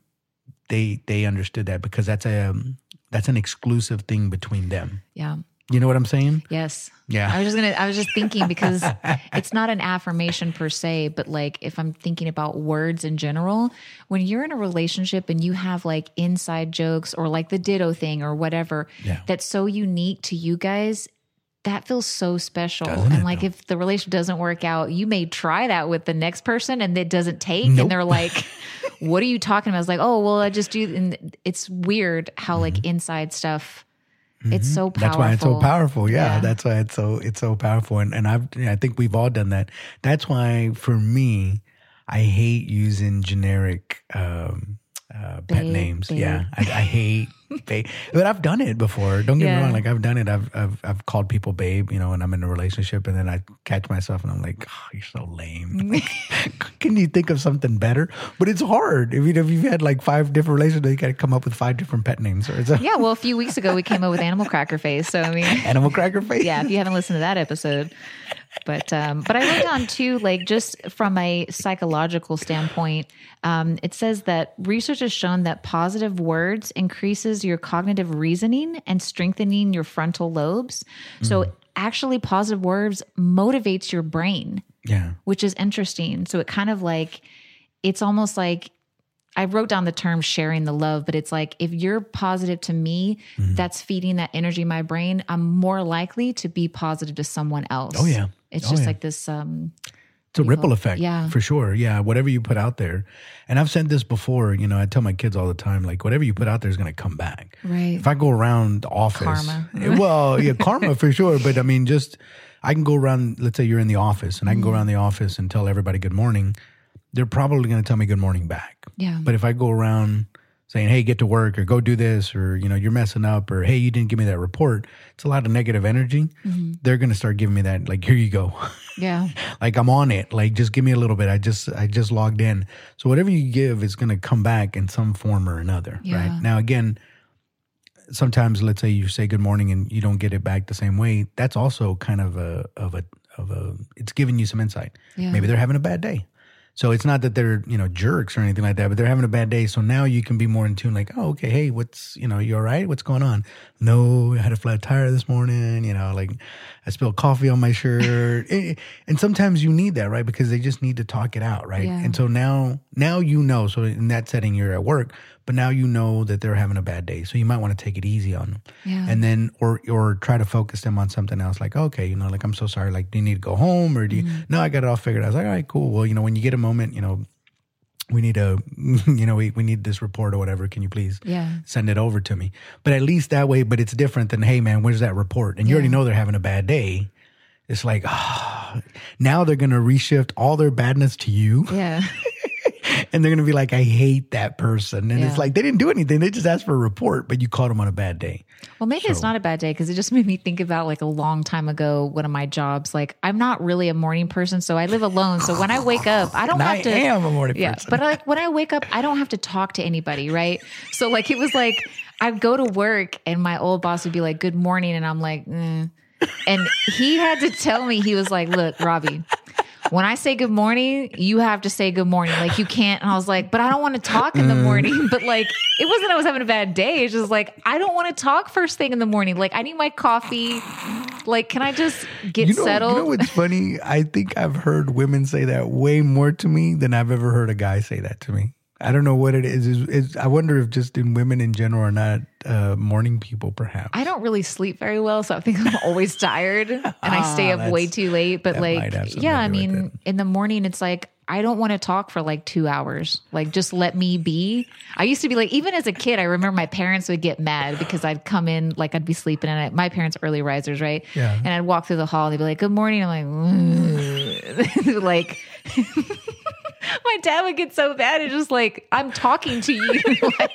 they they understood that because that's a um, that's an exclusive thing between them. Yeah. You know what I'm saying? Yes. Yeah. I was just gonna I was just thinking because it's not an affirmation per se, but like if I'm thinking about words in general, when you're in a relationship and you have like inside jokes or like the ditto thing or whatever Yeah. that's so unique to you guys, that feels so special. Doesn't and like if the relationship doesn't work out, you may try that with the next person and it doesn't take Nope. and they're like what are you talking about? I was like, oh, well, I just do. And it's weird how like inside stuff, it's so powerful. Mm-hmm. That's why it's so powerful. Yeah, Yeah. that's why it's so it's so powerful. And and I've I think we've all done that. That's why for me, I hate using generic um, uh, pet Babe, names. babe. Yeah, I, I hate. babe. But I've done it before. Don't get me wrong. Like I've done it. I've, I've I've called people babe. You know, and I'm in a relationship, and then I catch myself, and I'm like, oh, you're so lame. Can you think of something better? But it's hard. I mean, if you've had like five different relationships, you got to come up with five different pet names. Or Yeah, well, a few weeks ago we came up with Animal Cracker Face. So I mean, animal cracker face. yeah, if you haven't listened to that episode, but um, but I wrote on too, like just from a psychological standpoint, um, it says that research has shown that positive words increases your cognitive reasoning and strengthening your frontal lobes. So actually, positive words motivates your brain Yeah. which is interesting. So it kind of like, it's almost like I wrote down the term sharing the love, but it's like if you're positive to me, Mm-hmm. that's feeding that energy in my brain. I'm more likely to be positive to someone else. Oh, yeah. It's Oh, just yeah. like this um It's a ripple effect, Yeah. for sure. Yeah, whatever you put out there, and I've said this before. You know, I tell my kids all the time, like whatever you put out there is going to come back. Right. If I go around the office, Karma. well, yeah, karma for sure. But I mean, just I can go around. Let's say you're in the office, and I can Mm-hmm. go around the office and tell everybody good morning. They're probably going to tell me good morning back. Yeah. But if I go around saying, "Hey, get to work," or "Go do this," or you know, "You're messing up," or "Hey, you didn't give me that report," it's a lot of negative energy. Mm-hmm. They're going to start giving me that. Like, here you go. yeah. like I'm on it. Like, just give me a little bit. I just, I just logged in. So whatever you give is going to come back in some form or another. Yeah. Right now, again. Sometimes, let's say you say good morning and you don't get it back the same way. That's also kind of a of a of a. It's giving you some insight. Yeah. Maybe they're having a bad day. So it's not that they're, you know, jerks or anything like that, but they're having a bad day. So now you can be more in tune, like, oh, okay, hey, what's, you know, you all right? What's going on? No, I had a flat tire this morning, you know, like I spilled coffee on my shirt. Eh, and sometimes you need that, right? Because they just need to talk it out, right? Yeah. And so now, now you know. So in that setting, you're at work, but now you know that they're having a bad day. So you might want to take it easy on them. Yeah. And then, or, or try to focus them on something else, like, okay, you know, like, I'm so sorry. Like, do you need to go home or do you, Mm-hmm. no, I got it all figured out. I was like, all right, cool. Well, you know, when you get a moment, you know, we need a, you know, we, we need this report or whatever. Can you please Yeah. send it over to me? But at least that way, but it's different than, hey, man, where's that report? And you already know they're having a bad day. It's like, ah, now they're going to reshift all their badness to you. Yeah. And they're going to be like, I hate that person. And it's like, they didn't do anything. They just asked for a report, but you caught them on a bad day. Well, maybe it's not a bad day because it just made me think about like a long time ago, one of my jobs. Like, I'm not really a morning person, so I live alone. So when I wake up, I don't And I have to. am a morning yeah, person. but like when I wake up, I don't have to talk to anybody, right? So like it was like I'd go to work and my old boss would be like, "Good morning," and I'm like, mm. and he had to tell me he was like, "Look, Robbie." When I say good morning, you have to say good morning. Like you can't. And I was like, but I don't want to talk in the Mm. morning. But like, it wasn't I was having a bad day. It's just like I don't want to talk first thing in the morning. Like I need my coffee. Like, can I just get You know, settled? you know what's funny? I think I've heard women say that way more to me than I've ever heard a guy say that to me. I don't know what it is. It's, it's, I wonder if just in women in general or not uh, morning people, perhaps. I don't really sleep very well, so I think I'm always tired and I stay up way too late. But like, yeah, I mean, in the morning, it's like I don't want to talk for like two hours. Like, just let me be. I used to be like, even as a kid, I remember my parents would get mad because I'd come in, like, I'd be sleeping, and I, my parents early risers, right? Yeah. And I'd walk through the hall and they'd be like, "Good morning." I'm like, like. My dad would get so bad. It's just like I'm talking to you. like,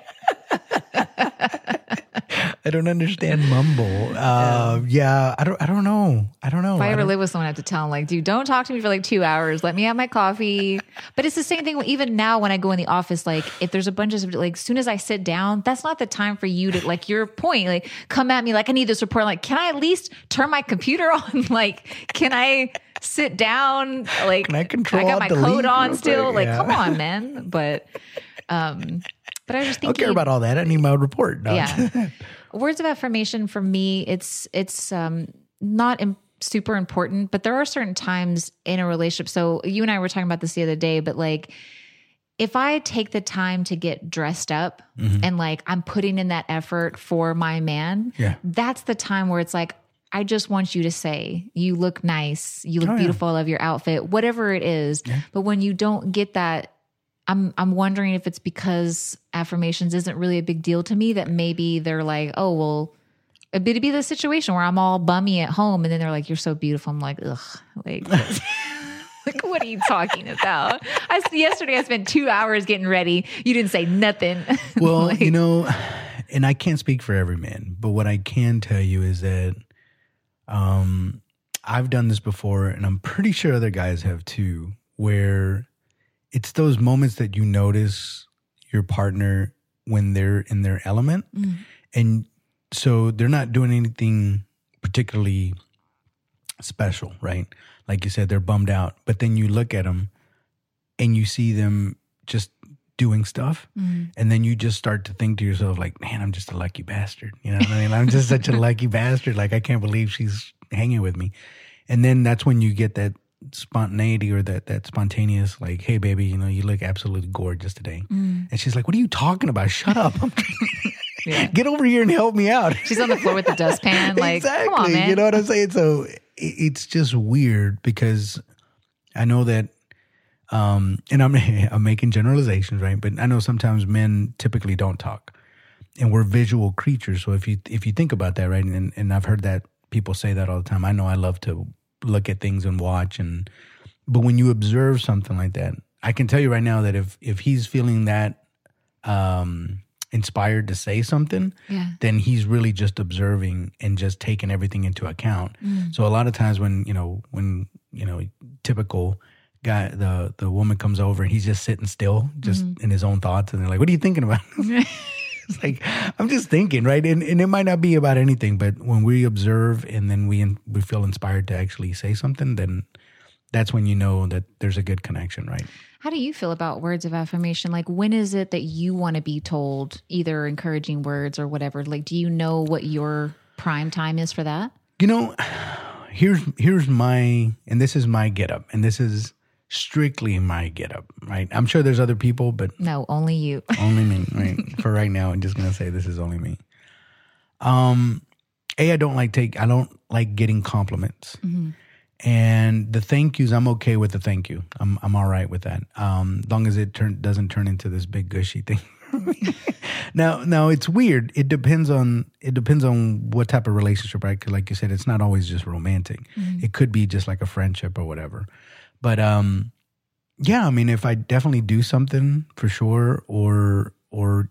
don't understand mumble. Uh, yeah, I don't. I don't know. I don't know. If I ever live with someone, I have to tell them, like, dude, don't talk to me for like two hours. Let me have my coffee. But it's the same thing. Even now, when I go in the office, like, if there's a bunch of like, as soon as I sit down, that's not the time for you to like your point. Like, come at me like I need this report. Like, can I at least turn my computer on? like, can I sit down? Like, Can I control I got my coat on still. quick? Like, Yeah. come on, man. But, um, but I just I think don't care about all that. I need my report. No. yeah words of affirmation for me it's it's um not im- super important but there are certain times in a relationship so you and i were talking about this the other day but like if i take the time to get dressed up and like i'm putting in that effort for my man Yeah. that's the time where it's like I just want you to say, you look nice, you look Oh, yeah. beautiful, I love your outfit, whatever it is. But when you don't get that, I'm I'm wondering if it's because affirmations isn't really a big deal to me that maybe they're like, oh well, it'd be the situation where I'm all bummy at home and then they're like, You're so beautiful. I'm like, ugh, like like what are you talking about? I yesterday I spent two hours getting ready. You didn't say nothing. Well, Like, you know, and I can't speak for every man, but what I can tell you is that um, I've done this before, and I'm pretty sure other guys have too, where it's those moments that you notice your partner when they're in their element. Mm. And so they're not doing anything particularly special, right? Like you said, they're bummed out. But then you look at them and you see them just doing stuff. Mm. And then you just start to think to yourself, like, man, I'm just a lucky bastard. You know what I mean? I'm just such a lucky bastard. Like, I can't believe she's hanging with me. And then that's when you get that spontaneity or that that spontaneous, like, hey, baby, you know, you look absolutely gorgeous today. And she's like, what are you talking about? Shut up. Yeah. Get over here and help me out. She's on the floor with the dustpan. Like, exactly. come on, man. You know what I'm saying? So it, it's just weird because I know that, um, and I'm I'm making generalizations, right? But I know sometimes men typically don't talk, and we're visual creatures. So if you if you think about that, right, and and I've heard that people say that all the time. I know I love to look at things and watch, and but when you observe something like that, I can tell you right now that if if he's feeling that um inspired to say something, Yeah. then he's really just observing and just taking everything into account. So a lot of times when, you know, when, you know, typical guy the the woman comes over and he's just sitting still, just in his own thoughts and they're like, What are you thinking about? like I'm just thinking, right? And and it might not be about anything, but when we observe and then we we feel inspired to actually say something, then that's when you know that there's a good connection, right? How do you feel about words of affirmation? Like, when is it that you want to be told either encouraging words or whatever? Like, do you know what your prime time is for that? You know, here's here's my and this is my get up, and this is strictly my get up, right? I'm sure there's other people, but No, only you. only me, right? For right now, I'm just gonna say this is only me. Um, a I don't like take I don't like getting compliments, and the thank yous I'm okay with the thank you. I'm I'm all right with that. Um, as long as it turn doesn't turn into this big gushy thing. now now it's weird. It depends on it depends on what type of relationship, right? like you said, it's not always just romantic. It could be just like a friendship or whatever. But um, yeah, I mean, if I definitely do something for sure, or or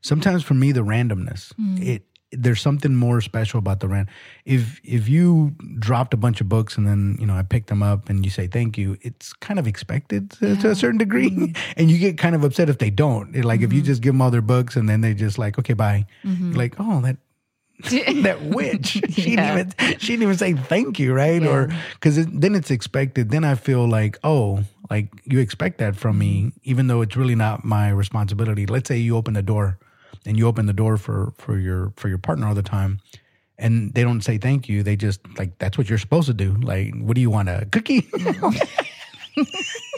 sometimes for me the randomness, mm. it there's something more special about the rand. If if you dropped a bunch of books and then you know I picked them up and you say thank you, it's kind of expected to, to a certain degree, mm-hmm. and you get kind of upset if they don't. It- like if you mm-hmm. just give them all their books and then they just like okay bye, You're like oh that that witch. She Yeah. didn't even she didn't even say thank you, right? Or because it, then it's expected. Then I feel like oh, like you expect that from me, even though it's really not my responsibility. Let's say you open the door, and you open the door for for your for your partner all the time, and they don't say thank you. They just like that's what you're supposed to do. Like, what do you want a cookie?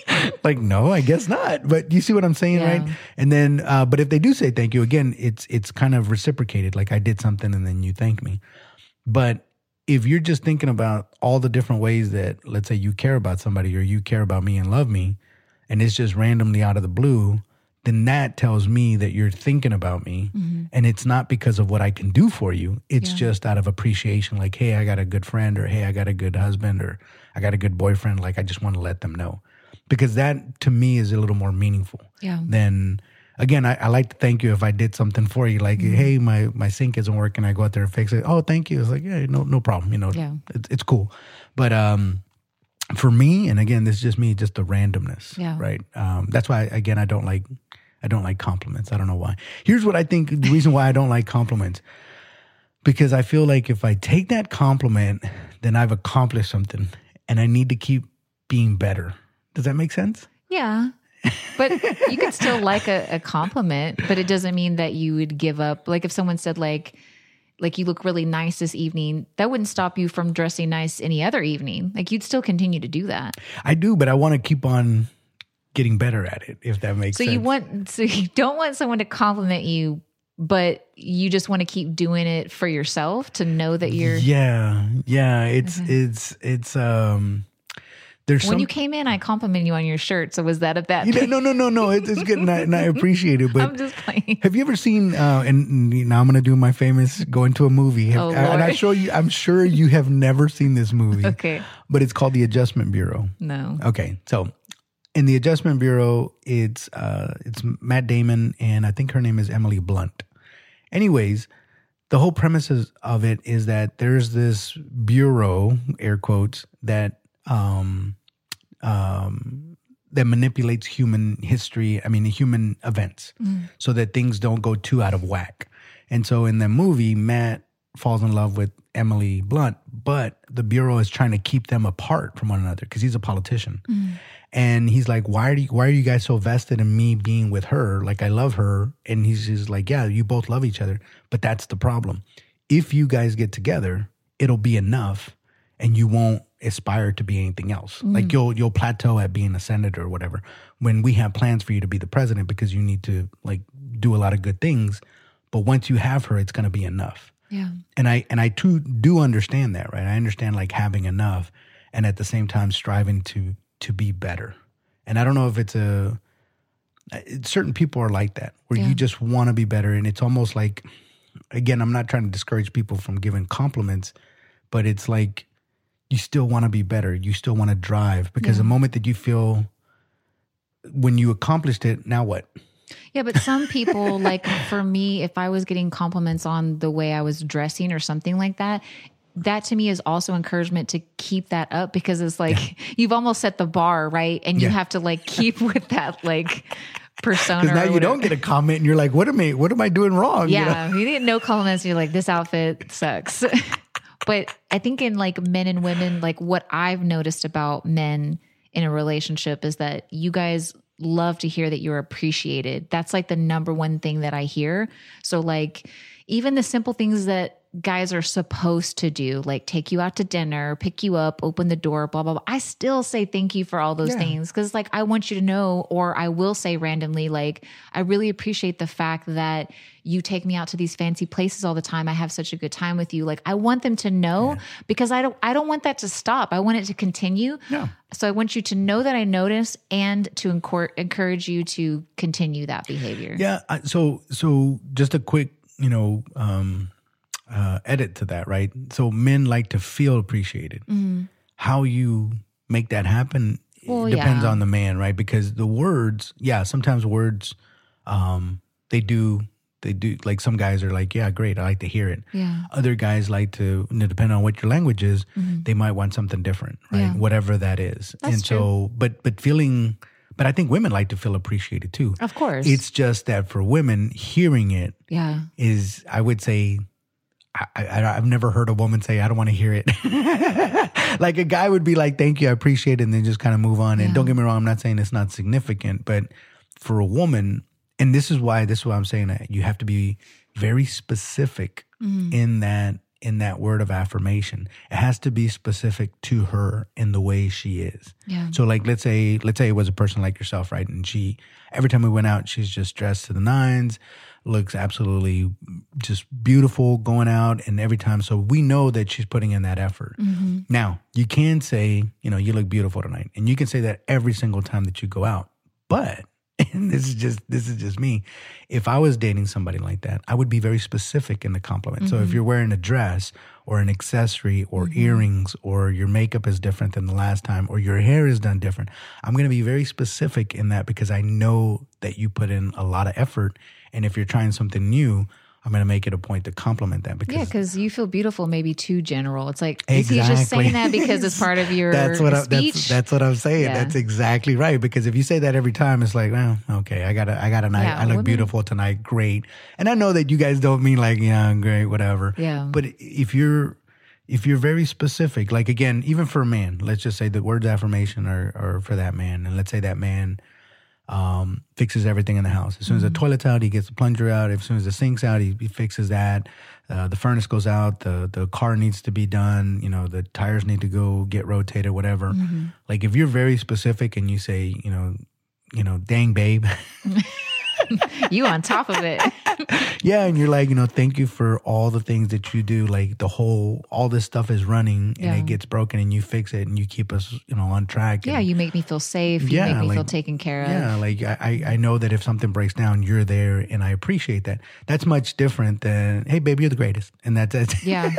like no i guess not. But you see what i'm saying Yeah. right and then uh, but if they do say thank you again it's it's kind of reciprocated. Like i did something and then you thank me. But if you're just thinking about all the different ways that let's say you care about somebody or you care about me and love me and it's just randomly out of the blue then that tells me that you're thinking about me. And it's not because of what i can do for you. It's just out of appreciation. Like hey i got a good friend or hey i got a good husband or i got a good boyfriend. Like i just want to let them know because that to me is a little more meaningful Yeah. than again I, I like to thank you if i did something for you like Mm-hmm. hey my my sink isn't working. I go out there and fix it. Oh thank you. It's like yeah no no problem you know? Yeah. it's, it's cool. But um for me and again this is just me just the randomness Yeah. right? Um that's why again i don't like i don't like compliments. I don't know why. Here's what i think the reason why i don't like compliments. Because i feel like if i take that compliment then i've accomplished something and i need to keep being better does that make sense Yeah. But you could still like a, a compliment, but it doesn't mean that you would give up. Like if someone said like, like you look really nice this evening, that wouldn't stop you from dressing nice any other evening. Like you'd still continue to do that. i do but i want to keep on getting better at it if that makes So sense you want, so you don't want someone to compliment you, but you just want to keep doing it for yourself to know that you're. yeah yeah it's it's it's um there's When some you came in, I complimented you on your shirt. So was that a bad you know, no no no no it's, it's good and I, and I appreciate it but I'm just playing. Have you ever seen? Uh, and now I'm going to do my famous going to a movie. Have, Oh, and I show you. I'm sure you have never seen this movie. Okay. But it's called The Adjustment Bureau. No. Okay, so in The Adjustment Bureau, it's uh, it's Matt Damon and I think her name is Emily Blunt. Anyways, the whole premise of it is that there's this bureau, air quotes, that um, um, that manipulates human history. I mean, human events, so that things don't go too out of whack. And so in the movie, Matt falls in love with Emily Blunt, but the bureau is trying to keep them apart from one another because he's a politician. And he's like, "Why are you? Why are you guys so vested in me being with her? Like I love her." And he's just like, "Yeah, you both love each other, but that's the problem. If you guys get together, it'll be enough, and you won't aspire to be anything else. Mm-hmm. Like you'll you'll plateau at being a senator or whatever. When we have plans for you to be the president because you need to like do a lot of good things, but once you have her, it's going to be enough." Yeah. and I and I too do understand that, right? I understand like having enough, and at the same time striving to to be better. And I don't know if it's a it- certain people are like that where Yeah. you just want to be better and it's almost like again, I'm not trying to discourage people from giving compliments, but it's like you still want to be better. You still want to drive because the moment that you feel when you accomplished it, now what? Yeah, but some people, like for me, if I was getting compliments on the way I was dressing or something like that, that to me is also encouragement to keep that up because it's like you've almost set the bar, right? And you Yeah. have to like keep with that like persona. Because now you don't get a comment and you're like, what am I what am I doing wrong? You know? Yeah, you get no comments. You're like, this outfit sucks. but I think in like men and women, like what I've noticed about men in a relationship is that you guys love to hear that you're appreciated. That's like the number one thing that I hear. So, like, even the simple things that guys are supposed to do, like take you out to dinner, pick you up, open the door, blah, blah, blah. I still say thank you for all those Yeah. things because, like, I want you to know, or I will say randomly, like, I really appreciate the fact that you take me out to these fancy places all the time. I have such a good time with you. Like, I want them to know because I don't, I don't want that to stop. I want it to continue. Yeah. So I want you to know that I notice and to encourage you to continue that behavior. Yeah. I, so so just a quick, you know, um, uh, edit to that, right? So men like to feel appreciated. How you make that happen Well, depends yeah. on the man, right? Because the words, yeah, sometimes words, um, they do. They do like some guys are like, yeah, great, I like to hear it. Yeah. Other guys like to, you know, depending on what your language is, they might want something different, right? Mm-hmm. Yeah. Whatever that is. That's and so, but but feeling, but I think women like to feel appreciated too. Of course. It's just that for women, hearing it yeah. is, I would say, I, I, I've never heard a woman say, I don't want to hear it. like a guy would be like, thank you, I appreciate it, and then just kind of move on. And don't get me wrong, I'm not saying it's not significant, but for a woman, and this is why, this is why I'm saying that you have to be very specific Mm-hmm. in that in that word of affirmation. It has to be specific to her in the way she is. Yeah. So like let's say let's say it was a person like yourself, right? And she every time we went out, she's just dressed to the nines, looks absolutely just beautiful going out and every time so we know that she's putting in that effort. Mm-hmm. Now, you can say, you know, you look beautiful tonight. And you can say that every single time that you go out. But this is just this is just me. If I was dating somebody like that, I would be very specific in the compliment. So if mm-hmm. you're wearing a dress or an accessory or mm-hmm. earrings or your makeup is different than the last time or your hair is done different, I'm going to be very specific in that because I know that you put in a lot of effort and if you're trying something new, I'm going to make it a point to compliment that because Yeah, because you feel beautiful, maybe too general. It's like, is he just saying that because it's part of your that's what I, speech? that's, that's what I'm saying. Yeah. That's exactly right. Because if you say that every time, it's like, well, okay, I got to I got a night. Yeah, I look beautiful tonight. Great. And I know that you guys don't mean like, yeah, great, whatever. Yeah. But if you're if you're very specific, like again, even for a man, let's just say the words affirmation are, are for that man, and let's say that man um, fixes everything in the house. As soon as the toilet's out, he gets the plunger out. As soon as the sink's out, he, he fixes that. Uh, the furnace goes out. The the car needs to be done. You know, the tires need to go get rotated. Whatever. Like if you're very specific and you say, you know, you know, dang babe, you on top of it. yeah, and you're like, you know, thank you for all the things that you do. Like the whole, all this stuff is running and Yeah. it gets broken and you fix it and you keep us, you know, on track. yeah, and- you make me feel safe. You Yeah, make me feel taken care of. Yeah, like I, I I know that if something breaks down, you're there, and I appreciate that. That's much different than, hey, baby, you're the greatest, and that's it. Yeah.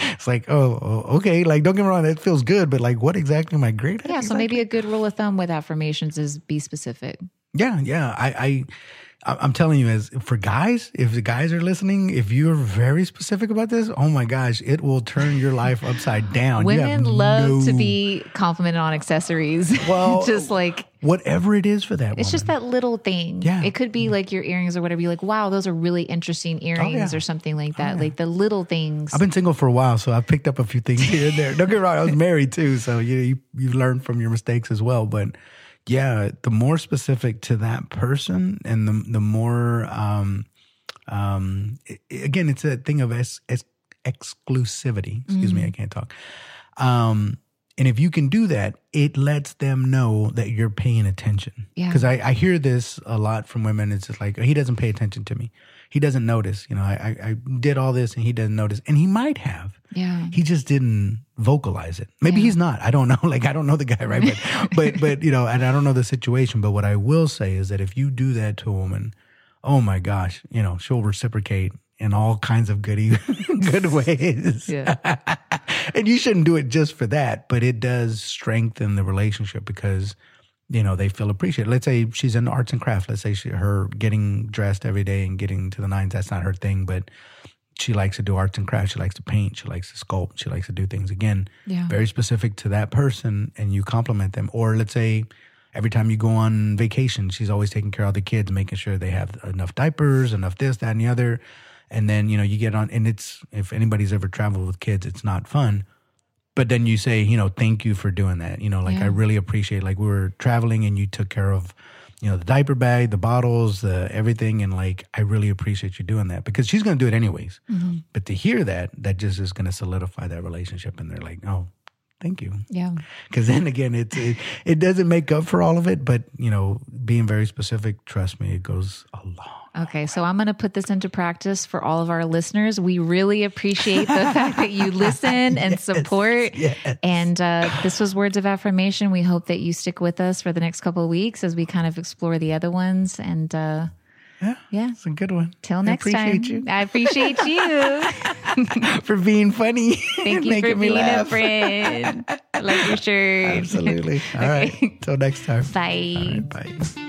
it's like, oh, oh, okay. Like, don't get me wrong, that feels good, but like, what exactly am I great at? Yeah. So maybe a good rule of thumb with affirmations is be specific. Yeah, yeah. I, I, I'm telling you, as for guys, if the guys are listening, if you're very specific about this, oh my gosh, it will turn your life upside down. You Women love to be complimented on accessories. Well, just like whatever it is for that. it's just that little thing. Yeah. It could be like your earrings or whatever. You're like, wow, those are really interesting oh, earrings yeah. or something like oh, that. Like the little things. I've been single for a while, so I've picked up a few things here and there. Don't get me wrong, I was married too, so you you you've learned from your mistakes as well. But yeah, the more specific to that person, and the the more um um i- again, it's a thing of es, es, exclusivity. Excuse Mm. me, I can't talk. Um, and if you can do that, it lets them know that you're paying attention. Yeah. Because I, I hear this a lot from women. It's just like he doesn't pay attention to me. He doesn't notice. You know, I, I, I did all this and he doesn't notice, and he might have. Yeah. He just didn't vocalize it. Maybe Yeah. he's not. I don't know. Like I don't know the guy, right? But but but you know, and I don't know the situation. But what I will say is that if you do that to a woman, oh my gosh, you know, she'll reciprocate in all kinds of goody good ways. Yeah. and you shouldn't do it just for that, but it does strengthen the relationship because you know they feel appreciated. Let's say she's in arts and crafts. Let's say she, her getting dressed every day and getting to the nines. That's not her thing, but she likes to do arts and crafts. She likes to paint. She likes to sculpt. She likes to do things again, Yeah. very specific to that person, and you compliment them. Or let's say every time you go on vacation, she's always taking care of the kids, making sure they have enough diapers, enough this, that, and the other. And then you know you get on, and it's if anybody's ever traveled with kids, it's not fun. But then you say, you know, thank you for doing that. You know, like Yeah. I really appreciate. Like we were traveling, and you took care of, you know, the diaper bag, the bottles, the everything, and like I really appreciate you doing that because she's going to do it anyways. Mm-hmm. But to hear that, that just is going to solidify that relationship, and they're like, oh, thank you. Yeah. Because then again, it's it, it doesn't make up for all of it, but you know, being very specific, trust me, it goes a long. Okay, so I'm going to put this into practice for all of our listeners. We really appreciate the fact that you listen and support. yes. And uh, this was Words of Affirmation. We hope that you stick with us for the next couple of weeks as we kind of explore the other ones. And uh, Yeah, yeah, it's a good one. till I next time. you I appreciate you. for being funny. Thank you for being a friend. I like your shirt. Absolutely. All right. Till next time. Bye. Right, bye.